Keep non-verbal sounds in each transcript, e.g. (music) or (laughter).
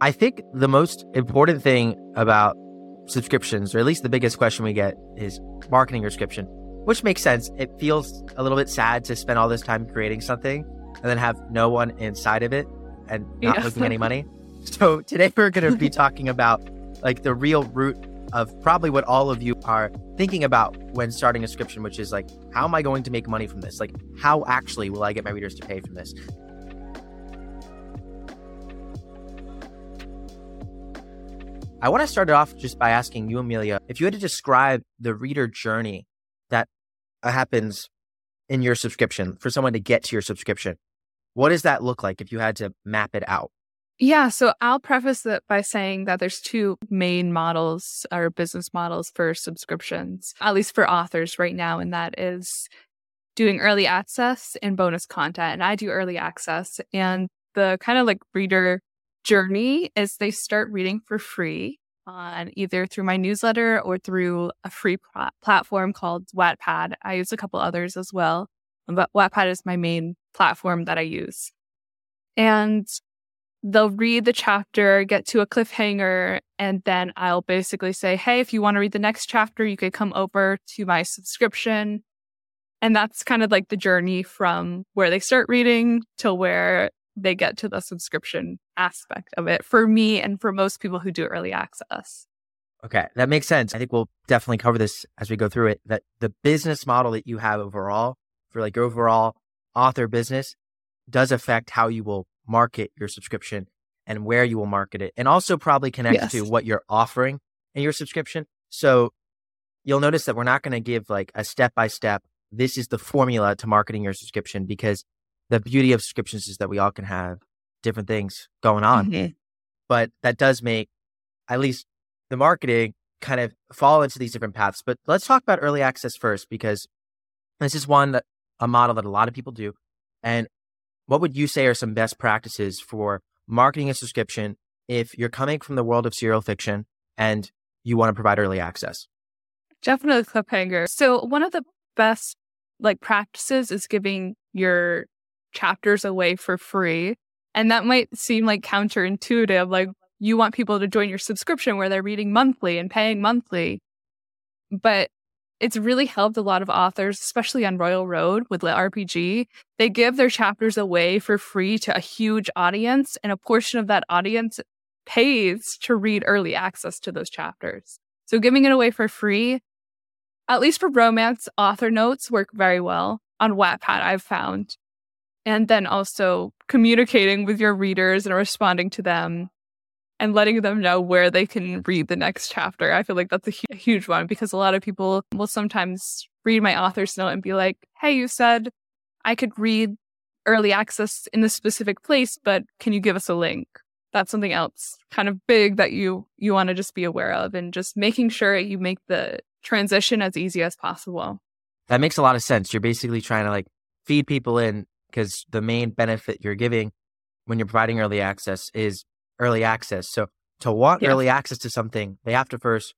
I think the most important thing about subscriptions, or at least the biggest question we get, is marketing your subscription, which makes sense. It feels a little bit sad to spend all this time creating something and then have no one inside of it and not Yeah. making any money. (laughs) So today we're going to be talking about like the real root of probably what all of you are thinking about when starting a subscription, which is like, how am I going to make money from this? Like, how actually will I get my readers to pay from this? I want to start off just by asking you, Emilia, if you had to describe the reader journey that uh, happens in your subscription for someone to get to your subscription, what does that look like if you had to map it out? Yeah, so I'll preface it by saying that there's two main models or business models for subscriptions, at least for authors right now, and that is doing early access and bonus content. And I do early access, and the kind of like reader journey is they start reading for free on either through my newsletter or through a free pla- platform called Wattpad. I use a couple others as well, but Wattpad is my main platform that I use. And they'll read the chapter, get to a cliffhanger, and then I'll basically say, Hey, if you want to read the next chapter, you could come over to my subscription. And that's kind of like the journey from where they start reading to where they get to the subscription aspect of it for me and for most people who do early access. Okay, that makes sense. I think we'll definitely cover this as we go through it. That the business model that you have overall for like your overall author business does affect how you will market your subscription and where you will market it, and also probably connects Yes. to what you're offering in your subscription. So you'll notice that we're not going to give like a step by step. This is the formula to marketing your subscription because the beauty of subscriptions is that we all can have different things going on Mhm. but that does make at least the marketing kind of fall into these different paths. But let's talk about early access first because this is one that a model that a lot of people do. And what would you say are some best practices for marketing a subscription if you're coming from the world of serial fiction and you want to provide early access? Definitely cliffhanger. So one of the best like practices is giving your chapters away for free. And that might seem like counterintuitive. Like you want people to join your subscription where they're reading monthly and paying monthly. But it's really helped a lot of authors, especially on Royal Road with Lit RPG. They give their chapters away for free to a huge audience, and a portion of that audience pays to read early access to those chapters. So giving it away for free, at least for romance, author notes work very well on Wattpad, I've found. And then also communicating with your readers and responding to them and letting them know where they can read the next chapter. I feel like that's a, hu- huge one because a lot of people will sometimes read my author's note and be like, hey, you said I could read early access in this specific place, but can you give us a link? That's something else kind of big that you you want to just be aware of and just making sure you make the transition as easy as possible. That makes a lot of sense. You're basically trying to like feed people in because the main benefit you're giving when you're providing early access is early access. So to want Yeah. early access to something, they have to first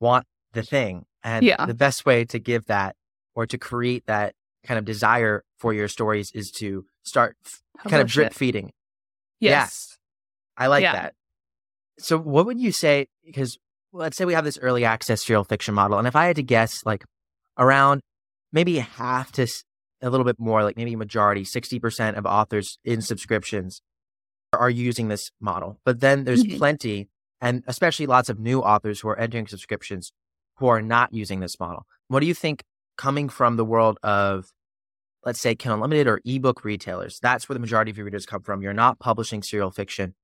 want the thing. And Yeah. the best way to give that or to create that kind of desire for your stories is to start f- kind of drip it. feeding. Yes. I like Yeah. that. So what would you say? Because let's say we have this early access serial fiction model, and if I had to guess, like around maybe half to a little bit more, like maybe majority, sixty percent of authors in subscriptions are using this model. But then there's Mhm. plenty, and especially lots of new authors who are entering subscriptions who are not using this model. What do you think coming from the world of let's say Kindle Unlimited or ebook retailers? That's where the majority of your readers come from. You're not publishing serial fiction.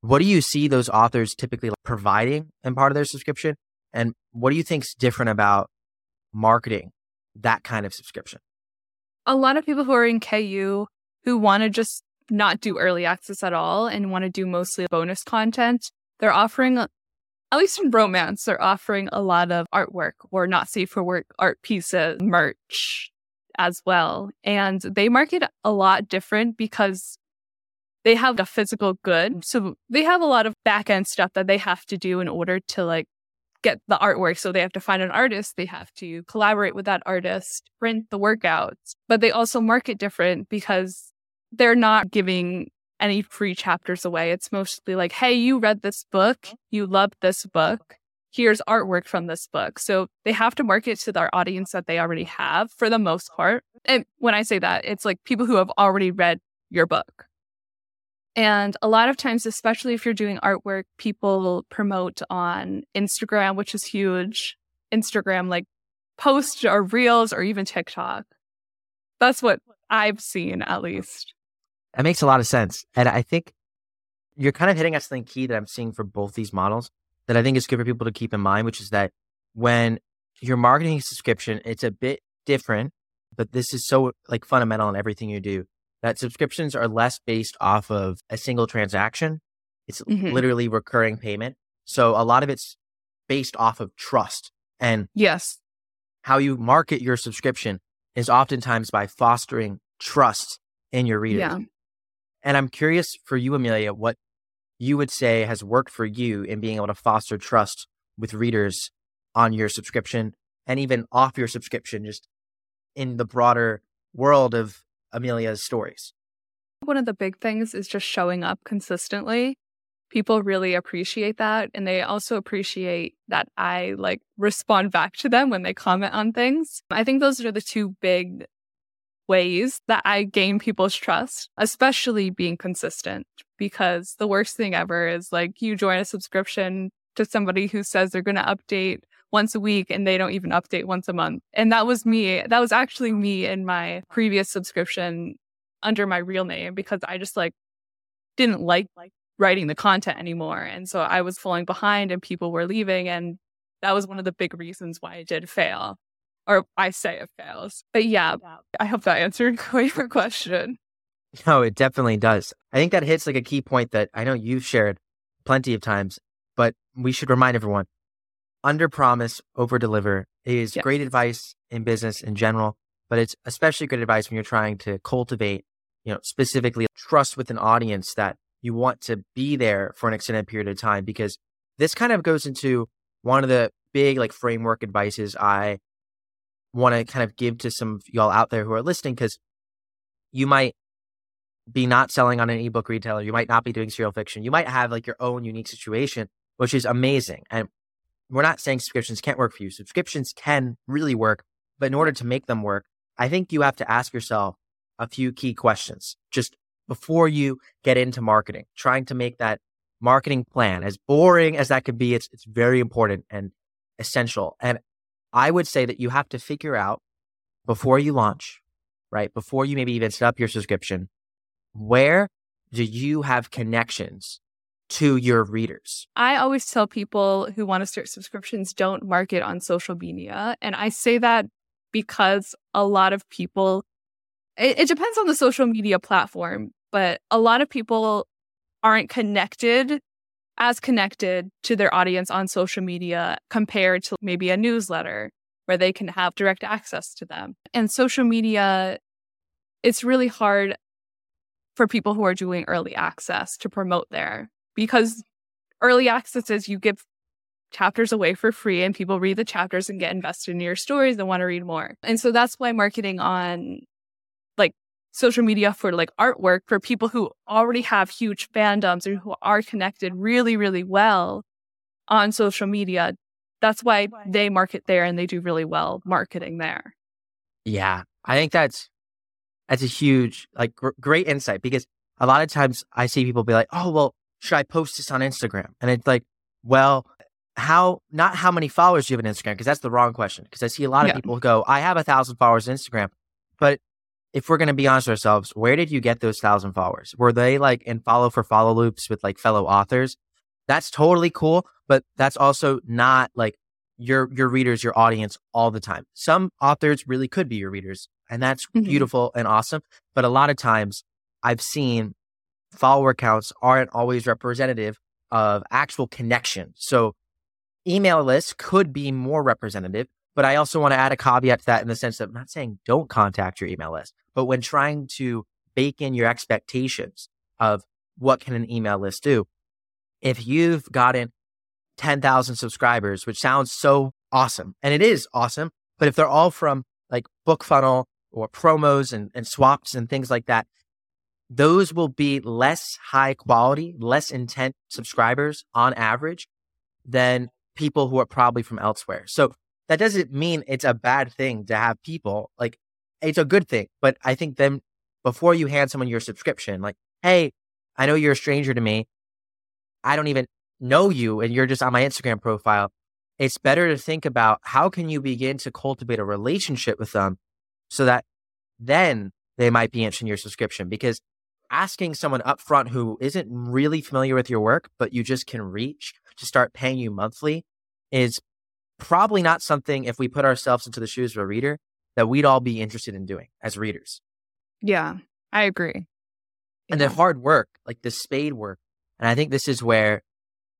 What do you see those authors typically providing in part of their subscription? And what do you think's different about marketing that kind of subscription? A lot of people who are in KU who want to just not do early access at all and want to do mostly bonus content, they're offering, at least in romance, they're offering a lot of artwork or not safe for work art pieces, merch as well. And they market a lot different because they have a physical good. So they have a lot of back end stuff that they have to do in order to like get the artwork. So they have to find an artist, they have to collaborate with that artist, print the workouts, but they also market different because they're not giving any free chapters away. It's mostly like, hey, you read this book, mm-hmm. you loved this book. Here's artwork from this book. So they have to market to their audience that they already have for the most part. And when I say that, it's like people who have already read your book. And a lot of times, especially if you're doing artwork, people promote on Instagram, which is huge. Instagram, like posts or reels or even TikTok. That's what I've seen, at least. That makes a lot of sense. And I think you're kind of hitting at something key that I'm seeing for both these models that I think is good for people to keep in mind, which is that when you're marketing a subscription, it's a bit different, but this is so like fundamental in everything you do that subscriptions are less based off of a single transaction. It's mm-hmm. literally recurring payment. So a lot of it's based off of trust. And yes, how you market your subscription is oftentimes by fostering trust in your readers. Yeah. And I'm curious for you, Emilia, what you would say has worked for you in being able to foster trust with readers on your subscription and even off your subscription, just in the broader world of Emilia's stories? One of the big things is just showing up consistently. People really appreciate that. And they also appreciate that I like respond back to them when they comment on things. I think those are the two big ways that I gain people's trust, especially being consistent. Because the worst thing ever is like you join a subscription to somebody who says they're going to update once a week and they don't even update once a month. And that was me. That was actually me in my previous subscription under my real name because I just like didn't like like writing the content anymore. And so I was falling behind and people were leaving. And that was one of the big reasons why it did fail. Or I say it fails. But yeah, I hope that answered (laughs) your question. No, it definitely does. I think that hits like a key point that I know you've shared plenty of times, but we should remind everyone under promise, over deliver is great advice in business in general, but it's especially good advice when you're trying to cultivate, you know, specifically trust with an audience that you want to be there for an extended period of time because this kind of goes into one of the big like framework advices I want to kind of give to some of y'all out there who are listening because you might be not selling on an ebook retailer, you might not be doing serial fiction, you might have like your own unique situation, which is amazing. And we're not saying subscriptions can't work for you. Subscriptions can really work, but in order to make them work, I think you have to ask yourself a few key questions just before you get into marketing, trying to make that marketing plan as boring as that could be. It's, it's very important and essential. And I would say that you have to figure out before you launch, right? Before you maybe even set up your subscription, where do you have connections to your readers? I always tell people who want to start subscriptions don't market on social media. And I say that because a lot of people, it, it depends on the social media platform, but a lot of people aren't connected as connected to their audience on social media compared to maybe a newsletter where they can have direct access to them. And social media, it's really hard for people who are doing early access to promote there because early access is you give chapters away for free and people read the chapters and get invested in your stories and want to read more. And so that's why marketing on like social media for like artwork for people who already have huge fandoms or who are connected really, really well on social media. That's why they market there and they do really well marketing there. Yeah. I think that's that's a huge like gr- great insight because a lot of times I see people be like, "Oh, well, should I post this on Instagram? And it's like, well, how, not how many followers do you have on Instagram? Because that's the wrong question. Because I see a lot of yeah. people go, I have a thousand followers on Instagram. But if we're going to be honest with ourselves, where did you get those thousand followers? Were they like in follow for follow loops with like fellow authors? That's totally cool. But that's also not like your, your readers, your audience all the time. Some authors really could be your readers and that's mm-hmm. beautiful and awesome. But a lot of times I've seen follower counts aren't always representative of actual connection. So email lists could be more representative, but I also want to add a caveat to that in the sense that I'm not saying don't contact your email list, but when trying to bake in your expectations of what can an email list do, if you've gotten 10,000 subscribers, which sounds so awesome, and it is awesome, but if they're all from like BookFunnel or promos and, and swaps and things like that, those will be less high quality, less intent subscribers on average than people who are probably from elsewhere. So that doesn't mean it's a bad thing to have people like it's a good thing. But I think then before you hand someone your subscription, like, hey, I know you're a stranger to me. I don't even know you and you're just on my Instagram profile. It's better to think about how can you begin to cultivate a relationship with them so that then they might be interested in your subscription because asking someone upfront who isn't really familiar with your work, but you just can reach to start paying you monthly is probably not something if we put ourselves into the shoes of a reader that we'd all be interested in doing as readers. Yeah, I agree. And the hard work, like the spade work. And I think this is where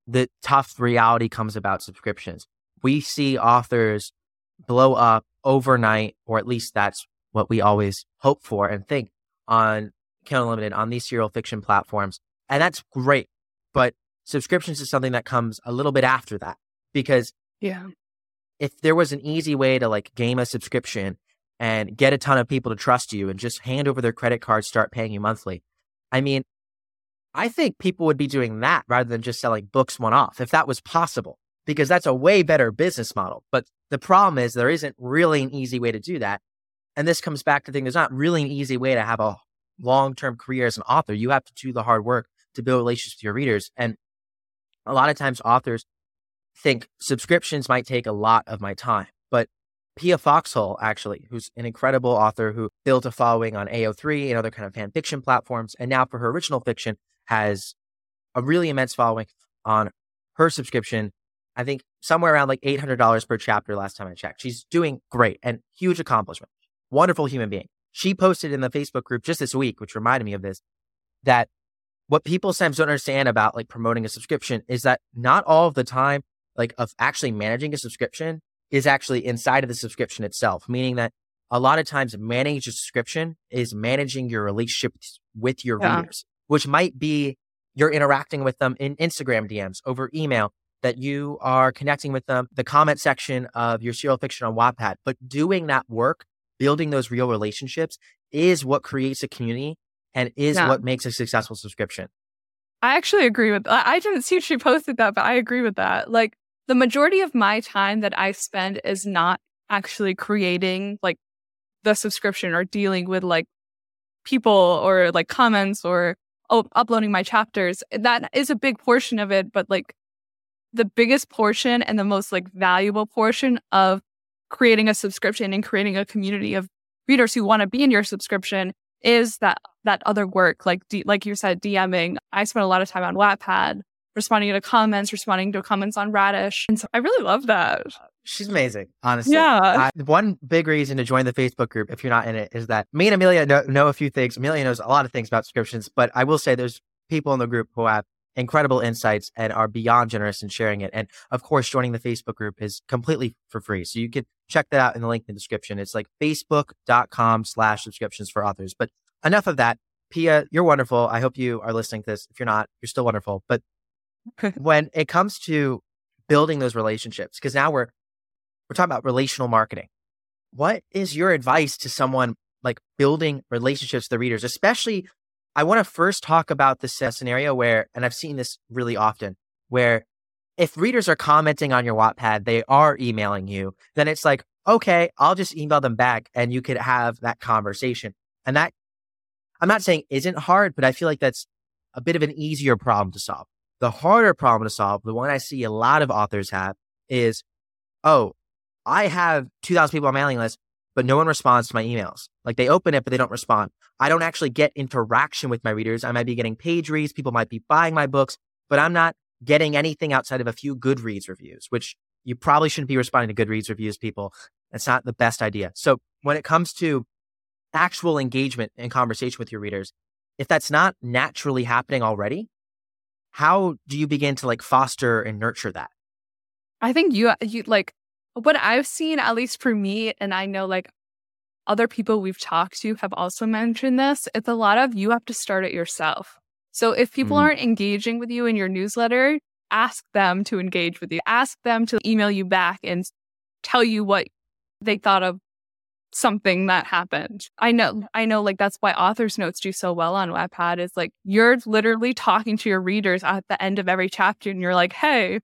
the tough reality comes about subscriptions. We see authors blow up overnight, or at least that's what we always hope for and think on Kindle Unlimited on these serial fiction platforms. And that's great. But subscriptions is something that comes a little bit after that because yeah. If there was an easy way to like game a subscription and get a ton of people to trust you and just hand over their credit card, start paying you monthly. I mean, I think people would be doing that rather than just selling books one off if that was possible, because that's a way better business model. But the problem is there isn't really an easy way to do that. And this comes back to the thing there's not really an easy way to have a long term career as an author. You have to do the hard work to build relationships with your readers. And a lot of times authors think subscriptions might take a lot of my time. But Pia Foxhole, actually, who's an incredible author who built a following on AO3 and other kind of fan fiction platforms, and now for her original fiction has a really immense following on her subscription. I think somewhere around like $800 per chapter last time I checked. She's doing great and huge accomplishment. Wonderful human being. She posted in the Facebook group just this week, which reminded me of this, that what people sometimes don't understand about like promoting a subscription is that not all of the time like of actually managing a subscription is actually inside of the subscription itself, meaning that a lot of times managing a subscription is managing your relationship with your yeah. readers, which might be you're interacting with them in Instagram DMs over email, that you are connecting with them, the comment section of your serial fiction on Wattpad. But doing that work, building those real relationships is what creates a community and is yeah. what makes a successful subscription. I actually agree with I didn't see she posted that, but I agree with that. Like the majority of my time that I spend is not actually creating like the subscription or dealing with like people or like comments or oh, uploading my chapters. That is a big portion of it, but like the biggest portion and the most like valuable portion of creating a subscription and creating a community of readers who want to be in your subscription is that that other work like D, like you said DMing. I spent a lot of time on Wattpad responding to comments, responding to comments on Radish. And so I really love that. She's amazing, honestly. Yeah. I, one big reason to join the Facebook group, if you're not in it, is that me and Emilia know, know a few things. Emilia knows a lot of things about subscriptions, but I will say there's people in the group who have incredible insights and are beyond generous in sharing it. And of course, joining the Facebook group is completely for free. So you can check that out in the link in the description. It's like facebook.com slash subscriptions for authors. But enough of that. Pia, you're wonderful. I hope you are listening to this. If you're not, you're still wonderful. But (laughs) when it comes to building those relationships, because now we're we're talking about relational marketing. What is your advice to someone like building relationships with the readers? Especially, I want to first talk about this scenario where, and I've seen this really often, where if readers are commenting on your Wattpad, they are emailing you, then it's like, okay, I'll just email them back and you could have that conversation. And that, I'm not saying isn't hard, but I feel like that's a bit of an easier problem to solve. The harder problem to solve, the one I see a lot of authors have is, oh, I have 2,000 people on my mailing list, but no one responds to my emails. Like they open it, but they don't respond. I don't actually get interaction with my readers. I might be getting page reads. People might be buying my books, but I'm not getting anything outside of a few Goodreads reviews, which you probably shouldn't be responding to Goodreads reviews, people. It's not the best idea. So when it comes to actual engagement and conversation with your readers, if that's not naturally happening already, how do you begin to like foster and nurture that? I think you you like what I've seen, at least for me, and I know like other people we've talked to have also mentioned this. It's a lot of you have to start it yourself. So if people mm aren't engaging with you in your newsletter, ask them to engage with you. Ask them to email you back and tell you what they thought of something that happened. I know, I know, like that's why author's notes do so well on Wattpad is like you're literally talking to your readers at the end of every chapter and you're like, hey,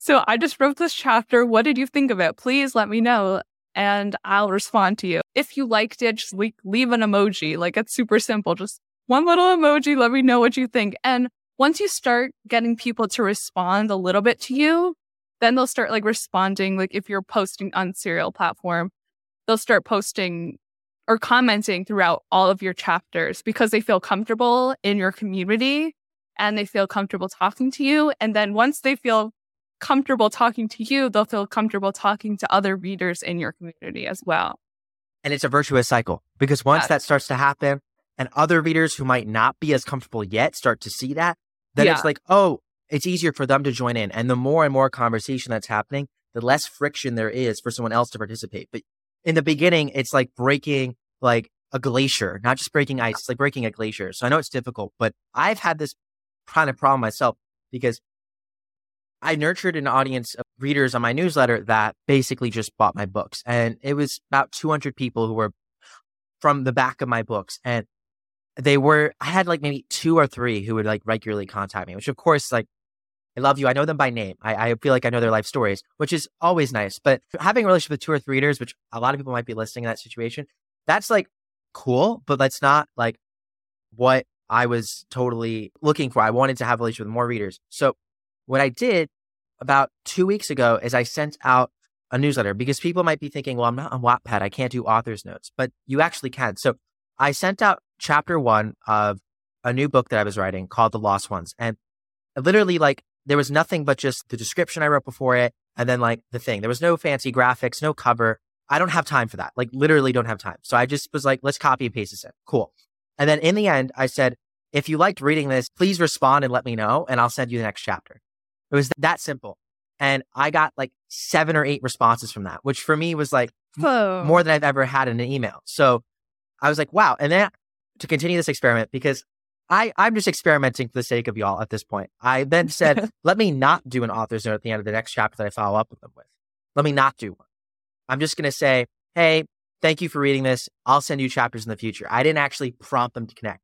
so I just wrote this chapter. What did you think of it? Please let me know and I'll respond to you. If you liked it, just leave, leave an emoji. Like it's super simple. Just one little emoji. Let me know what you think. And once you start getting people to respond a little bit to you, then they'll start like responding. Like if you're posting on serial platform, they'll start posting or commenting throughout all of your chapters because they feel comfortable in your community and they feel comfortable talking to you. And then once they feel comfortable talking to you, they'll feel comfortable talking to other readers in your community as well. And it's a virtuous cycle because once yes. that starts to happen and other readers who might not be as comfortable yet start to see that, then yeah. it's like, oh, it's easier for them to join in. And the more and more conversation that's happening, the less friction there is for someone else to participate. But in the beginning, it's like breaking like a glacier, not just breaking ice. It's like breaking a glacier. So I know it's difficult, but I've had this kind of problem myself because I nurtured an audience of readers on my newsletter that basically just bought my books. And it was about 200 people who were from the back of my books. And they were, I had like maybe two or three who would like regularly contact me, which of course, like, I love you. I know them by name. I, I feel like I know their life stories, which is always nice. But having a relationship with two or three readers, which a lot of people might be listening in that situation, that's like cool, but that's not like what I was totally looking for. I wanted to have a relationship with more readers. So what I did about two weeks ago is I sent out a newsletter because people might be thinking, well, I'm not on Wattpad. I can't do author's notes, but you actually can. So I sent out chapter one of a new book that I was writing called The Lost Ones. And literally, like, there was nothing but just the description I wrote before it and then like the thing. There was no fancy graphics, no cover. I don't have time for that. Like, literally don't have time. So I just was like, let's copy and paste this in. Cool. And then in the end, I said, if you liked reading this, please respond and let me know, and I'll send you the next chapter. It was that simple. And I got like seven or eight responses from that, which for me was like Whoa. more than I've ever had in an email. So I was like, wow. And then to continue this experiment, because I, I'm just experimenting for the sake of y'all at this point. I then said, (laughs) let me not do an author's note at the end of the next chapter that I follow up with them with. Let me not do one. I'm just going to say, hey, thank you for reading this. I'll send you chapters in the future. I didn't actually prompt them to connect.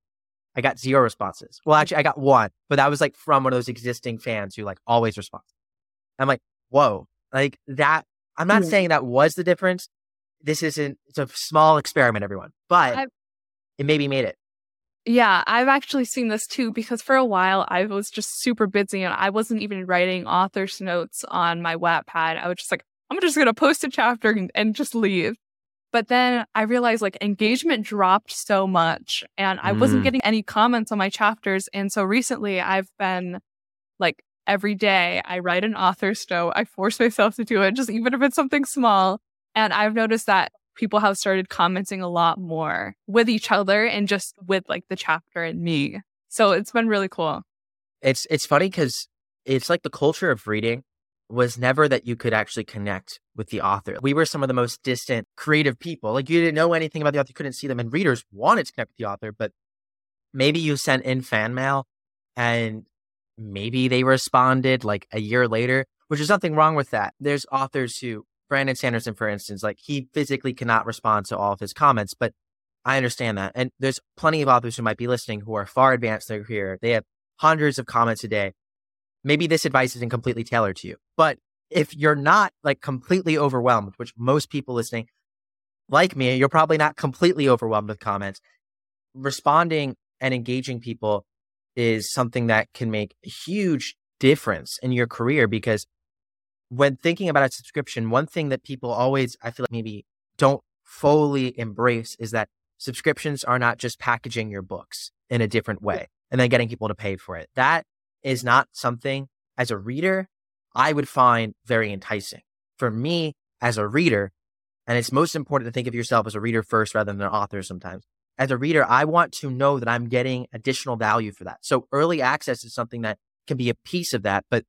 I got zero responses. Well, actually, I got one, but that was like from one of those existing fans who like always respond. I'm like, whoa, like that. I'm not saying that was the difference. This isn't, it's a small experiment, everyone, but I've, it maybe made it. Yeah, I've actually seen this too because for a while I was just super busy and I wasn't even writing author's notes on my Wattpad. I was just like, I'm just going to post a chapter and, and just leave. But then I realized like engagement dropped so much and I mm. wasn't getting any comments on my chapters. And so recently I've been like every day I write an author's note. I force myself to do it, just even if it's something small. And I've noticed that people have started commenting a lot more with each other and just with like the chapter and me. So it's been really cool. It's it's funny because it's like the culture of reading was never that you could actually connect with the author. We were some of the most distant creative people. Like you didn't know anything about the author, you couldn't see them, and readers wanted to connect with the author, but maybe you sent in fan mail and maybe they responded like a year later, which is nothing wrong with that. There's authors who, Brandon Sanderson, for instance, like he physically cannot respond to all of his comments, but I understand that. And there's plenty of authors who might be listening who are far advanced in their career. They have hundreds of comments a day maybe this advice isn't completely tailored to you. But if you're not like completely overwhelmed, which most people listening like me, you're probably not completely overwhelmed with comments. Responding and engaging people is something that can make a huge difference in your career because when thinking about a subscription, one thing that people always, I feel like maybe don't fully embrace is that subscriptions are not just packaging your books in a different way and then getting people to pay for it. That is not something as a reader I would find very enticing. For me, as a reader, and it's most important to think of yourself as a reader first rather than an author sometimes. As a reader, I want to know that I'm getting additional value for that. So early access is something that can be a piece of that. But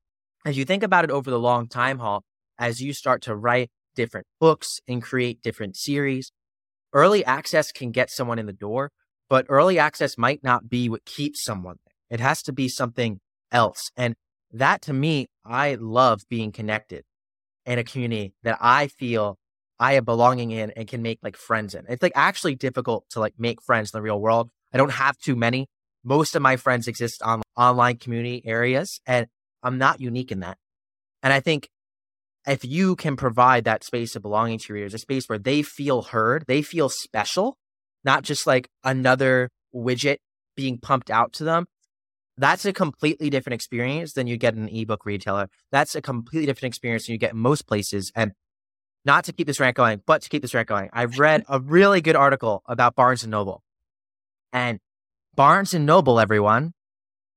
as you think about it over the long time haul, as you start to write different books and create different series, early access can get someone in the door, but early access might not be what keeps someone there. It has to be something else. And that to me, I love being connected in a community that I feel I am belonging in and can make like friends in. It's like actually difficult to like make friends in the real world. I don't have too many. Most of my friends exist on online community areas and I'm not unique in that. And I think if you can provide that space of belonging to your readers, a space where they feel heard, they feel special, not just like another widget being pumped out to them, that's a completely different experience than you get in an ebook retailer. That's a completely different experience than you get in most places. And not to keep this rant going, but to keep this rant going, I've read a really good article about Barnes and Noble. And Barnes and Noble, everyone,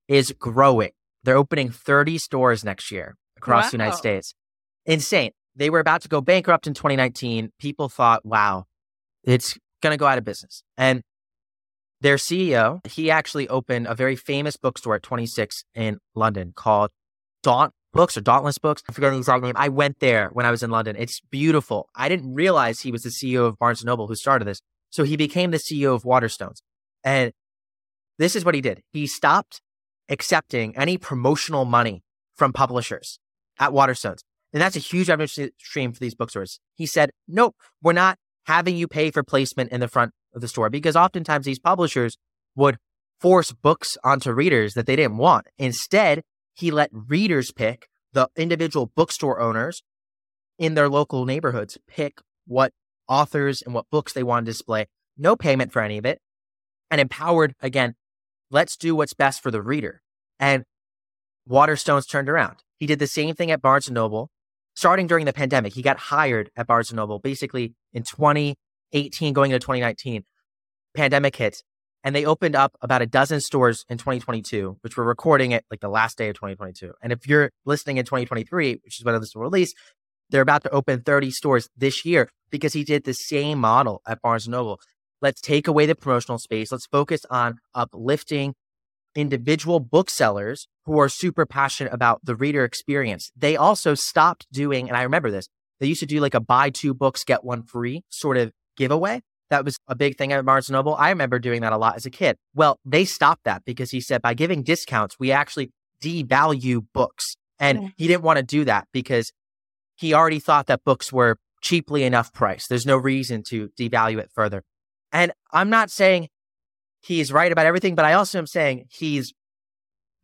is growing. They're opening 30 stores next year across wow. the United States. Insane. They were about to go bankrupt in 2019. People thought, wow, it's going to go out of business. And their CEO, he actually opened a very famous bookstore at 26 in London called Daunt Books or Dauntless Books. I forget the exact name. I went there when I was in London. It's beautiful. I didn't realize he was the CEO of Barnes & Noble who started this. So he became the CEO of Waterstones. And this is what he did. He stopped accepting any promotional money from publishers at Waterstones. And that's a huge revenue stream for these bookstores. He said, nope, we're not having you pay for placement in the front the store because oftentimes these publishers would force books onto readers that they didn't want. Instead, he let readers pick the individual bookstore owners in their local neighborhoods pick what authors and what books they want to display. No payment for any of it. And empowered, again, let's do what's best for the reader. And Waterstones turned around. He did the same thing at Barnes & Noble. Starting during the pandemic, he got hired at Barnes & Noble basically in 2018 going into 2019. Pandemic hits and they opened up about a dozen stores in 2022, which we're recording it like the last day of 2022. And if you're listening in 2023, which is when this will release, they're about to open 30 stores this year because he did the same model at Barnes and Noble. Let's take away the promotional space. Let's focus on uplifting individual booksellers who are super passionate about the reader experience. They also stopped doing, and I remember this, they used to do like a buy two books, get one free sort of giveaway. That was a big thing at Barnes Noble. I remember doing that a lot as a kid. Well, they stopped that because he said by giving discounts, we actually devalue books. And he didn't want to do that because he already thought that books were cheaply enough priced. There's no reason to devalue it further. And I'm not saying he's right about everything, but I also am saying he's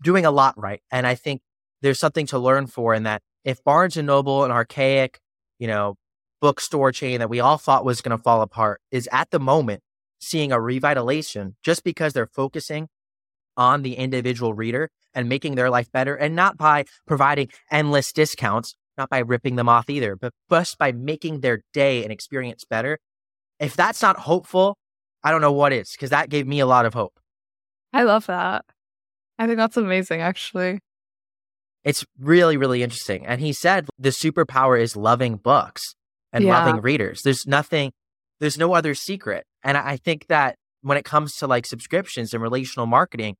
doing a lot right. And I think there's something to learn for in that if Barnes and Noble, an archaic, you know, bookstore chain that we all thought was going to fall apart is at the moment seeing a revitalization just because they're focusing on the individual reader and making their life better and not by providing endless discounts, not by ripping them off either, but just by making their day and experience better. If that's not hopeful, I don't know what is because that gave me a lot of hope. I love that. I think that's amazing, actually. It's really, really interesting. And he said the superpower is loving books and yeah. loving readers. There's nothing, there's no other secret. And I think that when it comes to like subscriptions and relational marketing,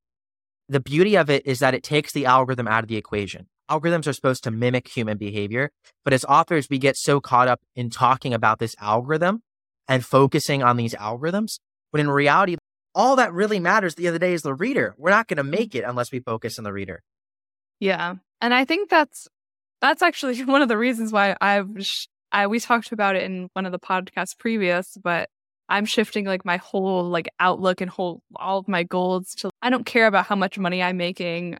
the beauty of it is that it takes the algorithm out of the equation. Algorithms are supposed to mimic human behavior, but as authors, we get so caught up in talking about this algorithm and focusing on these algorithms. But in reality, all that really matters the other day is the reader. We're not going to make it unless we focus on the reader. Yeah. And I think that's that's actually (laughs) one of the reasons why I've I we talked about it in one of the podcasts previous, but I'm shifting like my whole like outlook and whole all of my goals to I don't care about how much money I'm making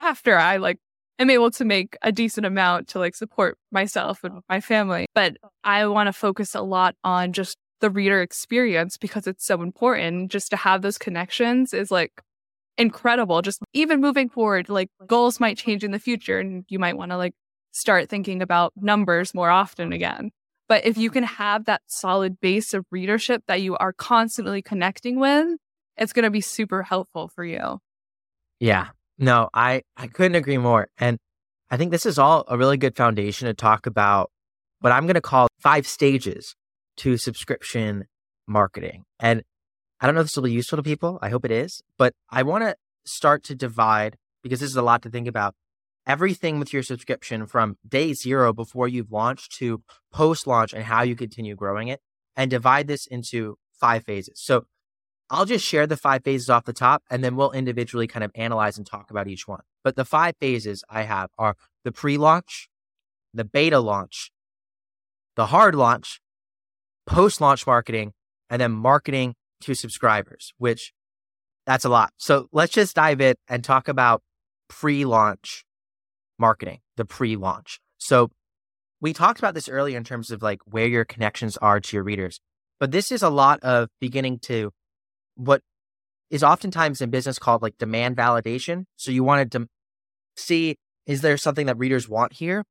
after I like am able to make a decent amount to like support myself and my family. But I want to focus a lot on just the reader experience because it's so important. Just to have those connections is like incredible. Just even moving forward, like goals might change in the future and you might want to like start thinking about numbers more often again. But if you can have that solid base of readership that you are constantly connecting with, it's going to be super helpful for you. Yeah. No, I, I couldn't agree more. And I think this is all a really good foundation to talk about what I'm going to call five stages to subscription marketing. And I don't know if this will be useful to people. I hope it is. But I want to start to divide because this is a lot to think about everything with your subscription from day zero before you've launched to post launch and how you continue growing it and divide this into five phases. So I'll just share the five phases off the top and then we'll individually kind of analyze and talk about each one. But the five phases I have are the pre launch, the beta launch, the hard launch, post launch marketing, and then marketing to subscribers, which that's a lot. So let's just dive in and talk about pre launch marketing, the pre launch. So we talked about this earlier in terms of like where your connections are to your readers, but this is a lot of beginning to what is oftentimes in business called like demand validation. So you wanted to see is there something that readers want here?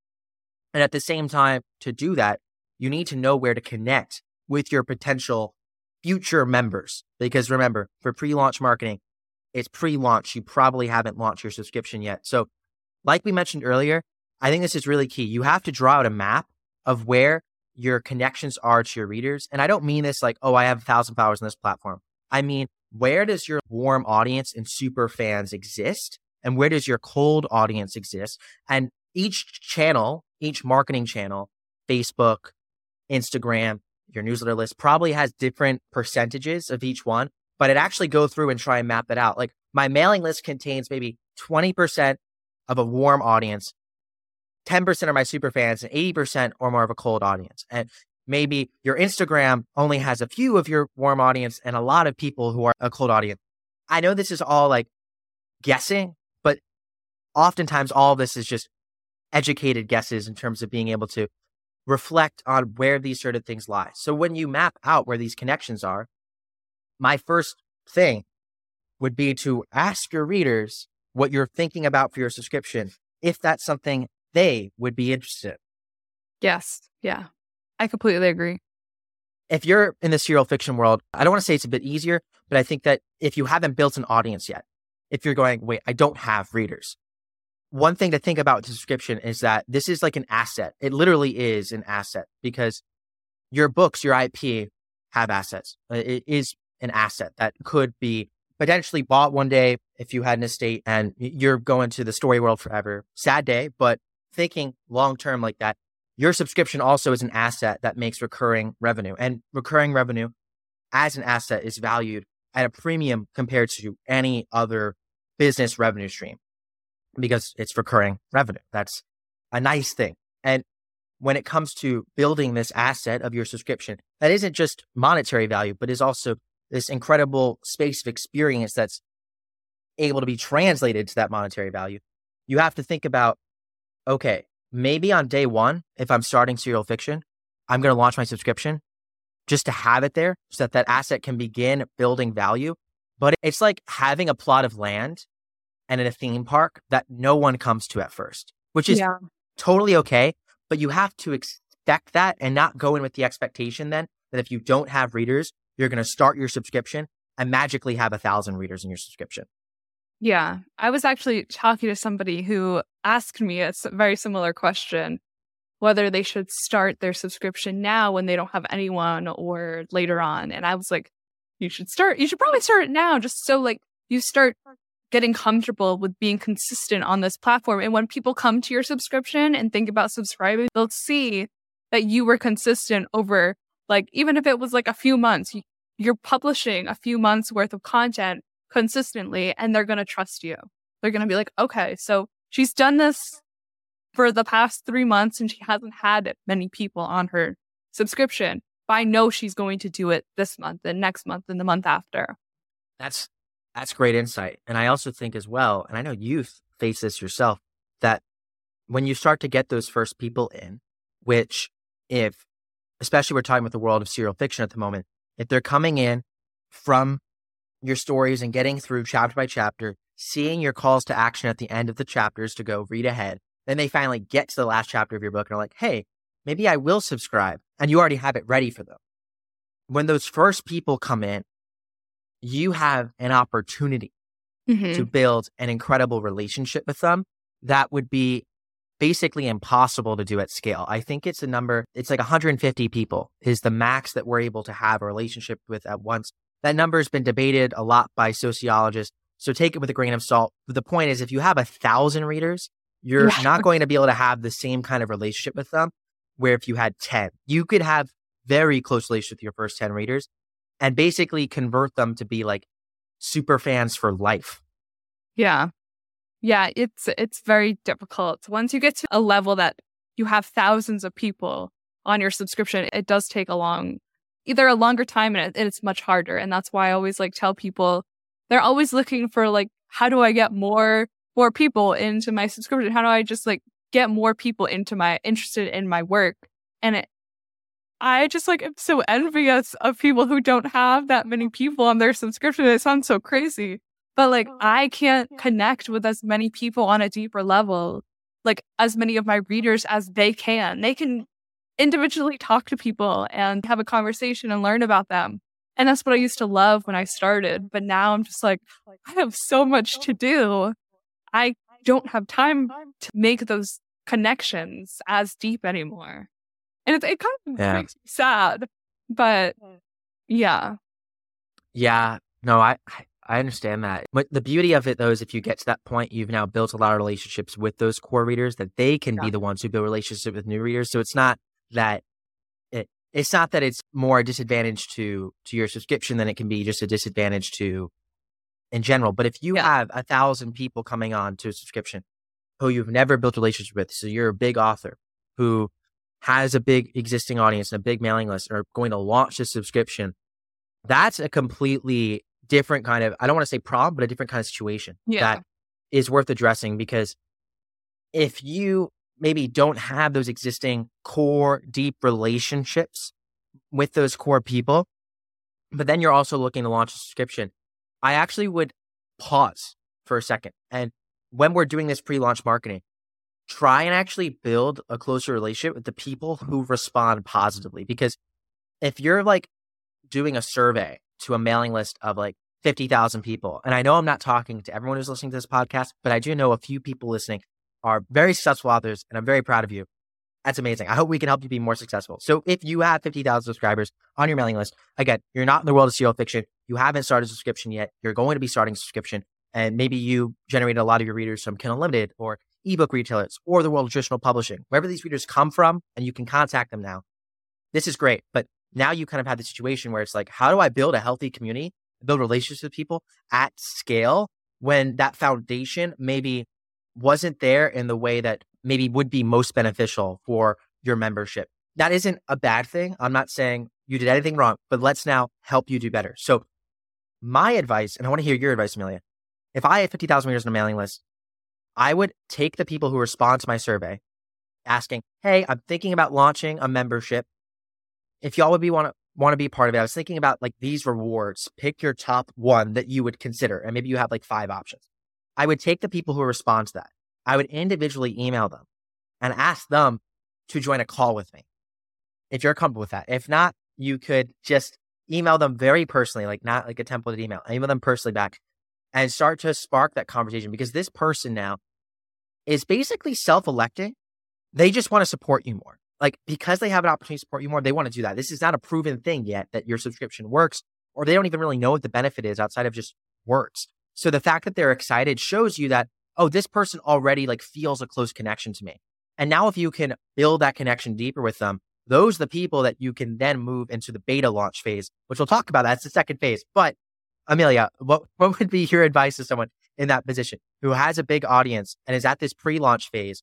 And at the same time, to do that, you need to know where to connect with your potential future members. Because remember, for pre launch marketing, it's pre launch. You probably haven't launched your subscription yet. So, like we mentioned earlier, I think this is really key. You have to draw out a map of where your connections are to your readers. And I don't mean this like, oh, I have a thousand followers on this platform. I mean, where does your warm audience and super fans exist? And where does your cold audience exist? And each channel, each marketing channel, Facebook, Instagram, your newsletter list probably has different percentages of each one, but it actually go through and try and map it out. Like my mailing list contains maybe 20% of a warm audience, 10% are my super fans, and 80% or more of a cold audience. And maybe your Instagram only has a few of your warm audience and a lot of people who are a cold audience. I know this is all like guessing, but oftentimes all this is just educated guesses in terms of being able to reflect on where these sort of things lie. So when you map out where these connections are, my first thing would be to ask your readers what you're thinking about for your subscription, if that's something they would be interested in. Yes. Yeah. I completely agree. If you're in the serial fiction world, I don't want to say it's a bit easier, but I think that if you haven't built an audience yet, if you're going, wait, I don't have readers, one thing to think about with subscription is that this is like an asset. It literally is an asset because your books, your IP have assets. Uh, it is an asset that could be potentially bought one day if you had an estate and you're going to the story world forever. Sad day, but thinking long term like that, your subscription also is an asset that makes recurring revenue. And recurring revenue as an asset is valued at a premium compared to any other business revenue stream because it's recurring revenue. That's a nice thing. And when it comes to building this asset of your subscription, that isn't just monetary value, but is also this incredible space of experience that's able to be translated to that monetary value. You have to think about, okay, maybe on day one, if I'm starting serial fiction, I'm going to launch my subscription just to have it there so that that asset can begin building value. But it's like having a plot of land and in a theme park that no one comes to at first, which is yeah. totally okay. But you have to expect that and not go in with the expectation then that if you don't have readers, you're going to start your subscription and magically have a thousand readers in your subscription. Yeah. I was actually talking to somebody who asked me a very similar question whether they should start their subscription now when they don't have anyone or later on. And I was like, you should start, you should probably start it now just so like you start getting comfortable with being consistent on this platform. And when people come to your subscription and think about subscribing, they'll see that you were consistent over, like, even if it was like a few months, you're publishing a few months worth of content consistently, and they're going to trust you. They're going to be like, okay, so she's done this for the past three months and she hasn't had many people on her subscription. But I know she's going to do it this month and next month and the month after. That's that's great insight. And I also think as well, and I know you've faced this yourself, that when you start to get those first people in, which if, especially we're talking about the world of serial fiction at the moment, if they're coming in from your stories and getting through chapter by chapter, seeing your calls to action at the end of the chapters to go read ahead, then they finally get to the last chapter of your book and are like, hey, maybe I will subscribe. And you already have it ready for them. When those first people come in you have an opportunity mm-hmm. to build an incredible relationship with them that would be basically impossible to do at scale. I think it's a number, it's like 150 people is the max that we're able to have a relationship with at once. That number has been debated a lot by sociologists. So take it with a grain of salt. But the point is, if you have a thousand readers, you're yeah. not going to be able to have the same kind of relationship with them where if you had 10, you could have very close relationship with your first 10 readers and basically convert them to be like super fans for life. Yeah. Yeah, it's it's very difficult. Once you get to a level that you have thousands of people on your subscription, it does take a long either a longer time and, it, it's much harder. And that's why I always like tell people they're always looking for like, how do I get more, more people into my subscription? How do I just like get more people into my interested in my work? And it, I just like am so envious of people who don't have that many people on their subscription. It sounds so crazy, but like I can't connect with as many people on a deeper level, like as many of my readers as they can. They can individually talk to people and have a conversation and learn about them. And that's what I used to love when I started. But now I'm just like, I have so much to do. I don't have time to make those connections as deep anymore. And it, it kind of yeah. makes me sad. But yeah. Yeah. No, I, I understand that. But the beauty of it, though, is if you get to that point, you've now built a lot of relationships with those core readers that they can yeah. be the ones who build relationships with new readers. So it's not that it, it's not that it's more a disadvantage to to your subscription than it can be just a disadvantage to in general. But if you yeah. have a thousand people coming on to a subscription who you've never built relationships with, so you're a big author who has a big existing audience and a big mailing list are going to launch a subscription, that's a completely different kind of I don't want to say problem, but a different kind of situation yeah. that is worth addressing because if you maybe don't have those existing core deep relationships with those core people, but then you're also looking to launch a subscription, I actually would pause for a second. And when we're doing this pre launch marketing, try and actually build a closer relationship with the people who respond positively. Because if you're like doing a survey to a mailing list of like 50,000 people, and I know I'm not talking to everyone who's listening to this podcast, but I do know a few people listening are very successful authors, and I'm very proud of you. That's amazing. I hope we can help you be more successful. So if you have 50,000 subscribers on your mailing list, again, you're not in the world of serial fiction. You haven't started a subscription yet. You're going to be starting a subscription. And maybe you generated a lot of your readers from Kindle Unlimited or ebook retailers or the world of traditional publishing, wherever these readers come from, and you can contact them now. This is great. But now you kind of have the situation where it's like, how do I build a healthy community, build relationships with people at scale when that foundation maybe wasn't there in the way that maybe would be most beneficial for your membership. That isn't a bad thing. I'm not saying you did anything wrong, but let's now help you do better. So, my advice, and I want to hear your advice, Emilia. If I had 50,000 readers on a mailing list, I would take the people who respond to my survey asking, Hey, I'm thinking about launching a membership. If y'all would be want to want to be part of it, I was thinking about like these rewards. Pick your top one that you would consider. And maybe you have like five options. I would take the people who respond to that. I would individually email them and ask them to join a call with me. If you're comfortable with that. If not, you could just email them very personally, like not like a templated email, email them personally back and start to spark that conversation because this person now is basically self electing. They just want to support you more. Like because they have an opportunity to support you more, they want to do that. This is not a proven thing yet that your subscription works, or they don't even really know what the benefit is outside of just works. So the fact that they're excited shows you that, oh, this person already like feels a close connection to me. And now if you can build that connection deeper with them, those are the people that you can then move into the beta launch phase, which we'll talk about. That's the second phase. But Emilia, what, (laughs) what would be your advice to someone in that position who has a big audience and is at this pre-launch phase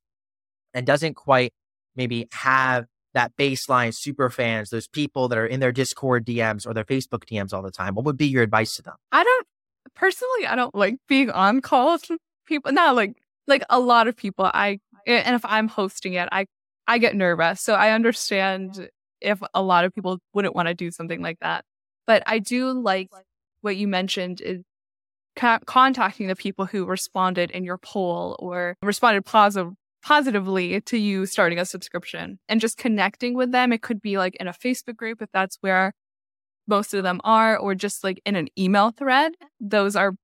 and doesn't quite maybe have that baseline super fans, those people that are in their Discord DMs or their Facebook DMs all the time? What would be your advice to them? I don't personally, I don't like being on calls with people. Not like like a lot of people. I and if I'm hosting it, I I get nervous. So I understand if a lot of people wouldn't want to do something like that. But I do like what you mentioned is contacting the people who responded in your poll or responded positive positively to you starting a subscription and just connecting with them. It could be like in a Facebook group if that's where most of them are, or just like in an email thread. Those are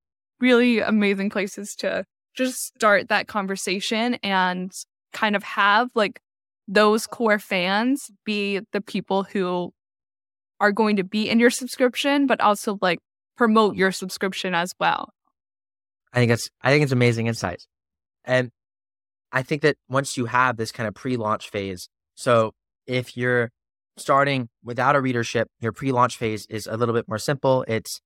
really amazing places to just start that conversation and kind of have like those core fans be the people who are going to be in your subscription, but also like promote your subscription as well. I think it's I think it's amazing insights. And I think that once you have this kind of pre-launch phase, so if you're starting without a readership, your pre launch phase is a little bit more simple. It's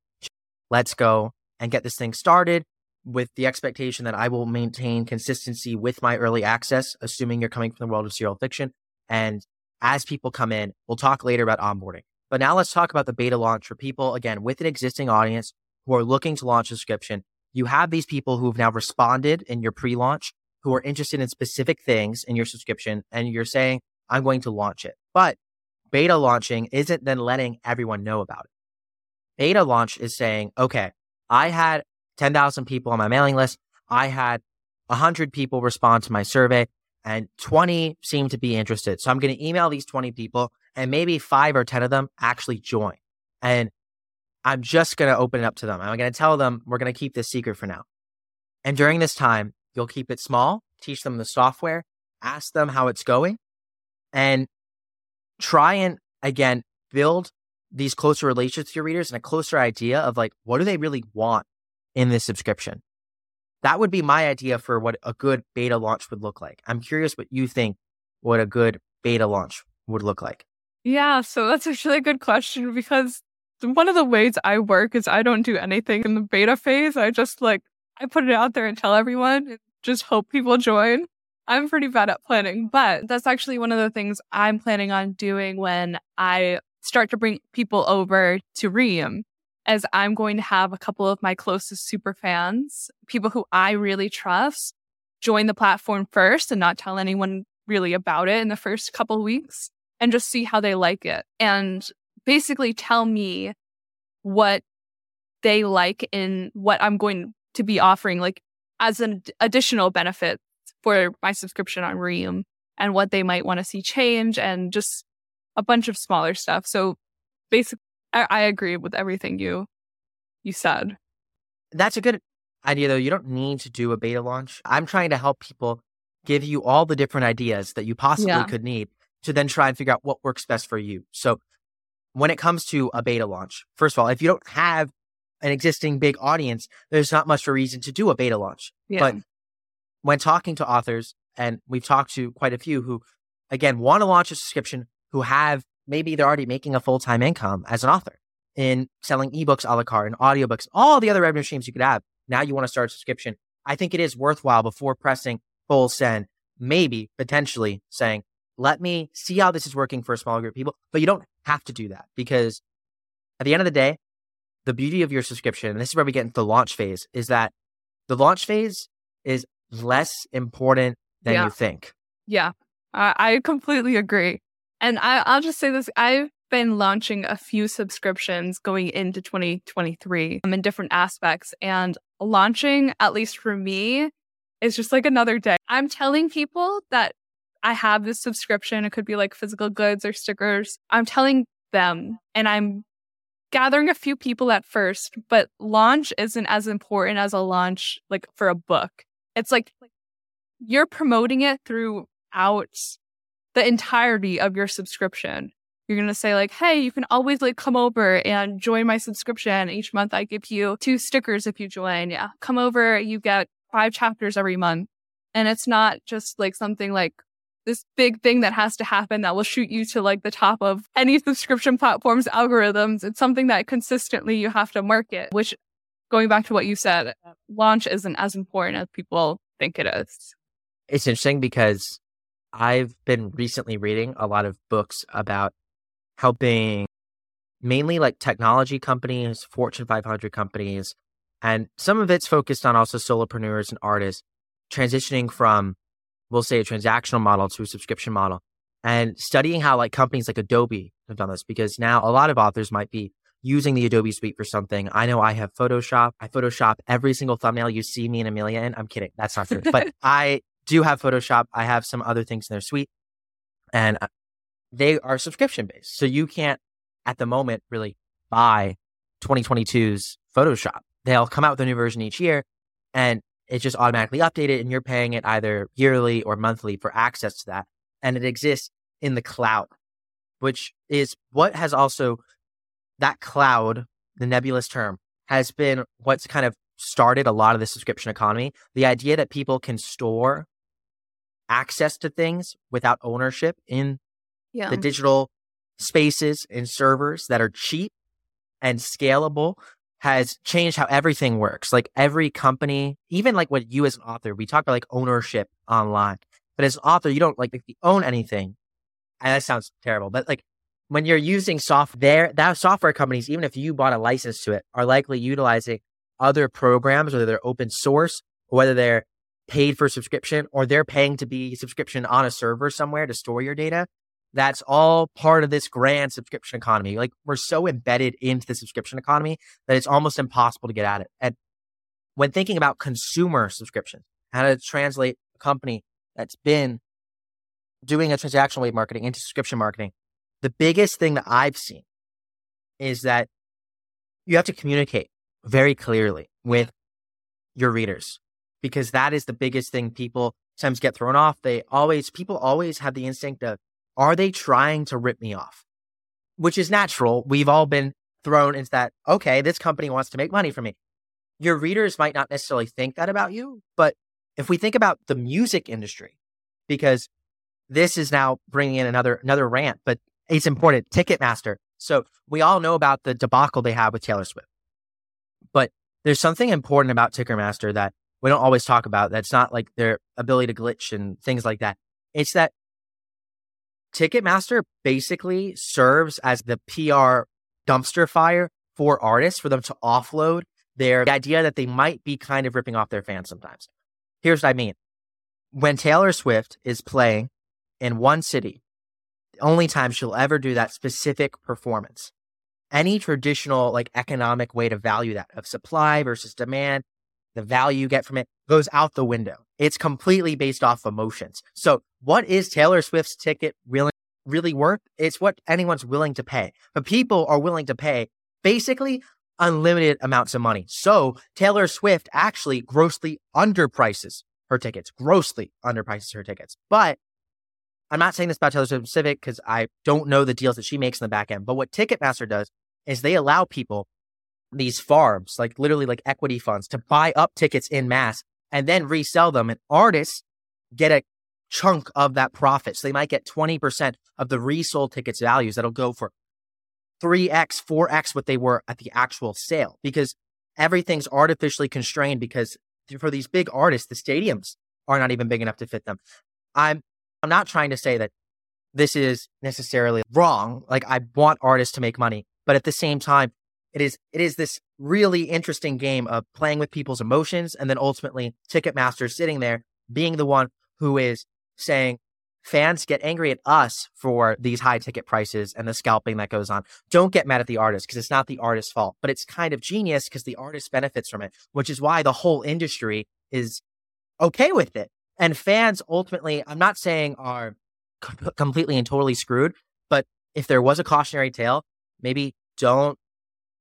let's go and get this thing started with the expectation that I will maintain consistency with my early access, assuming you're coming from the world of serial fiction. And as people come in, we'll talk later about onboarding. But now let's talk about the beta launch for people, again, with an existing audience who are looking to launch a subscription. You have these people who have now responded in your pre launch who are interested in specific things in your subscription, and you're saying, I'm going to launch it. But beta launching isn't then letting everyone know about it. Beta launch is saying, okay, I had 10,000 people on my mailing list. I had 100 people respond to my survey and 20 seem to be interested. So I'm going to email these 20 people and maybe five or 10 of them actually join. And I'm just going to open it up to them. I'm going to tell them we're going to keep this secret for now. And during this time, you'll keep it small, teach them the software, ask them how it's going, and try and again build these closer relationships to your readers and a closer idea of like what do they really want in this subscription. That would be my idea for what a good beta launch would look like. I'm curious what you think what a good beta launch would look like. Yeah, so that's actually a good question because one of the ways I work is I don't do anything in the beta phase. I just like I put it out there and tell everyone and just hope people join. I'm pretty bad at planning, but that's actually one of the things I'm planning on doing when I start to bring people over to Ream as I'm going to have a couple of my closest super fans, people who I really trust, join the platform first and not tell anyone really about it in the first couple weeks and just see how they like it. And basically tell me what they like in what I'm going to be offering, like as an additional benefit for my subscription on Ream and what they might want to see change and just a bunch of smaller stuff. So basically, I, I agree with everything you you said. That's a good idea, though. You don't need to do a beta launch. I'm trying to help people give you all the different ideas that you possibly yeah. could need to then try and figure out what works best for you. So when it comes to a beta launch, first of all, if you don't have an existing big audience, there's not much of a reason to do a beta launch. Yeah. But when talking to authors, and we've talked to quite a few who, again, want to launch a subscription, who have maybe they're already making a full time income as an author in selling ebooks a la carte and audiobooks, all the other revenue streams you could have. Now you want to start a subscription. I think it is worthwhile before pressing full send, maybe potentially saying, let me see how this is working for a small group of people. But you don't have to do that because at the end of the day, the beauty of your subscription, and this is where we get into the launch phase, is that the launch phase is less important than yeah. you think. Yeah, I, I completely agree. And I, I'll just say this I've been launching a few subscriptions going into 2023 um, in different aspects. And launching, at least for me, is just like another day. I'm telling people that I have this subscription. It could be like physical goods or stickers. I'm telling them and I'm gathering a few people at first, but launch isn't as important as a launch like for a book. It's like you're promoting it throughout the entirety of your subscription. You're going to say like, "Hey, you can always like come over and join my subscription. Each month I give you two stickers if you join. Yeah, come over, you get five chapters every month." And it's not just like something like this big thing that has to happen that will shoot you to like the top of any subscription platform's algorithms. It's something that consistently you have to market, which going back to what you said, launch isn't as important as people think it is. It's interesting because I've been recently reading a lot of books about helping mainly like technology companies, Fortune 500 companies, and some of it's focused on also solopreneurs and artists transitioning from we'll say a transactional model to a subscription model and studying how like companies like Adobe have done this because now a lot of authors might be using the Adobe suite for something. I know I have Photoshop. I Photoshop every single thumbnail you see me and Emilia in. I'm kidding. That's not true. but (laughs) I do have Photoshop. I have some other things in their suite and uh, they are subscription based. So you can't at the moment really buy 2022's Photoshop. They'll come out with a new version each year and it's just automatically updated and you're paying it either yearly or monthly for access to that. And it exists in the cloud, which is what has also that cloud, the nebulous term, has been what's kind of started a lot of the subscription economy. The idea that people can store access to things without ownership in yeah. the digital spaces and servers that are cheap and scalable has changed how everything works. Like every company, even like what you as an author, we talk about like ownership online. But as an author, you don't like own anything. And that sounds terrible, but like when you're using software, that software companies, even if you bought a license to it, are likely utilizing other programs, whether they're open source or whether they're paid for subscription or they're paying to be subscription on a server somewhere to store your data. That's all part of this grand subscription economy. Like we're so embedded into the subscription economy that it's almost impossible to get at it. And when thinking about consumer subscriptions, how to translate a company that's been doing a transactional wave marketing into subscription marketing, the biggest thing that I've seen is that you have to communicate very clearly with your readers because that is the biggest thing people sometimes get thrown off. They always, people always have the instinct of, are they trying to rip me off? Which is natural. We've all been thrown into that, okay, this company wants to make money from me. Your readers might not necessarily think that about you, but if we think about the music industry, because this is now bringing in another another rant, but it's important. Ticketmaster. So we all know about the debacle they have with Taylor Swift, but there's something important about Ticketmaster that we don't always talk about. That's not like their ability to glitch and things like that. It's that Ticketmaster basically serves as the PR dumpster fire for artists for them to offload their the idea that they might be kind of ripping off their fans sometimes. Here's what I mean. When Taylor Swift is playing in one city, only time she'll ever do that specific performance, any traditional like economic way to value that of supply versus demand the value you get from it goes out the window. It's completely based off emotions. So what is Taylor Swift's ticket really, really worth? It's what anyone's willing to pay. But people are willing to pay basically unlimited amounts of money. So Taylor Swift actually grossly underprices her tickets, grossly underprices her tickets. But I'm not saying this about Taylor Swift specific because I don't know the deals that she makes in the back end. But what Ticketmaster does is they allow people these farms, like literally like equity funds, to buy up tickets in mass and then resell them. And artists get a chunk of that profit. So they might get 20% of the resold tickets values that'll go for 3x, 4x what they were at the actual sale because everything's artificially constrained because for these big artists, the stadiums are not even big enough to fit them. I'm I'm not trying to say that this is necessarily wrong. Like I want artists to make money, but at the same time, it is it is this really interesting game of playing with people's emotions and then ultimately Ticketmaster sitting there being the one who is saying fans get angry at us for these high ticket prices and the scalping that goes on. Don't get mad at the artist because it's not the artist's fault, but it's kind of genius because the artist benefits from it, which is why the whole industry is okay with it. And fans ultimately, I'm not saying are completely and totally screwed, but if there was a cautionary tale, maybe don't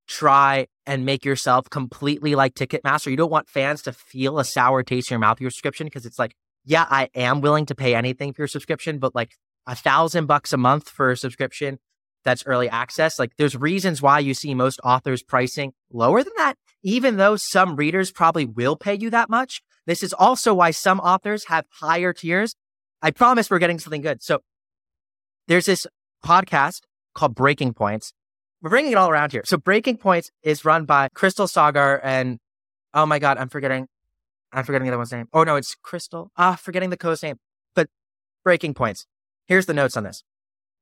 try and make yourself completely like Ticketmaster. You don't want fans to feel a sour taste in your mouth your subscription because it's like, yeah, I am willing to pay anything for your subscription, but like a thousand bucks a month for a subscription that's early access. Like there's reasons why you see most authors pricing lower than that, even though some readers probably will pay you that much. This is also why some authors have higher tiers. I promise we're getting something good. So there's this podcast called Breaking Points we're bringing it all around here. So Breaking Points is run by Krystal Saagar and oh my god, I'm forgetting, I'm forgetting the other one's name. Oh no, it's Krystal. Ah, forgetting the co name. But Breaking Points. Here's the notes on this.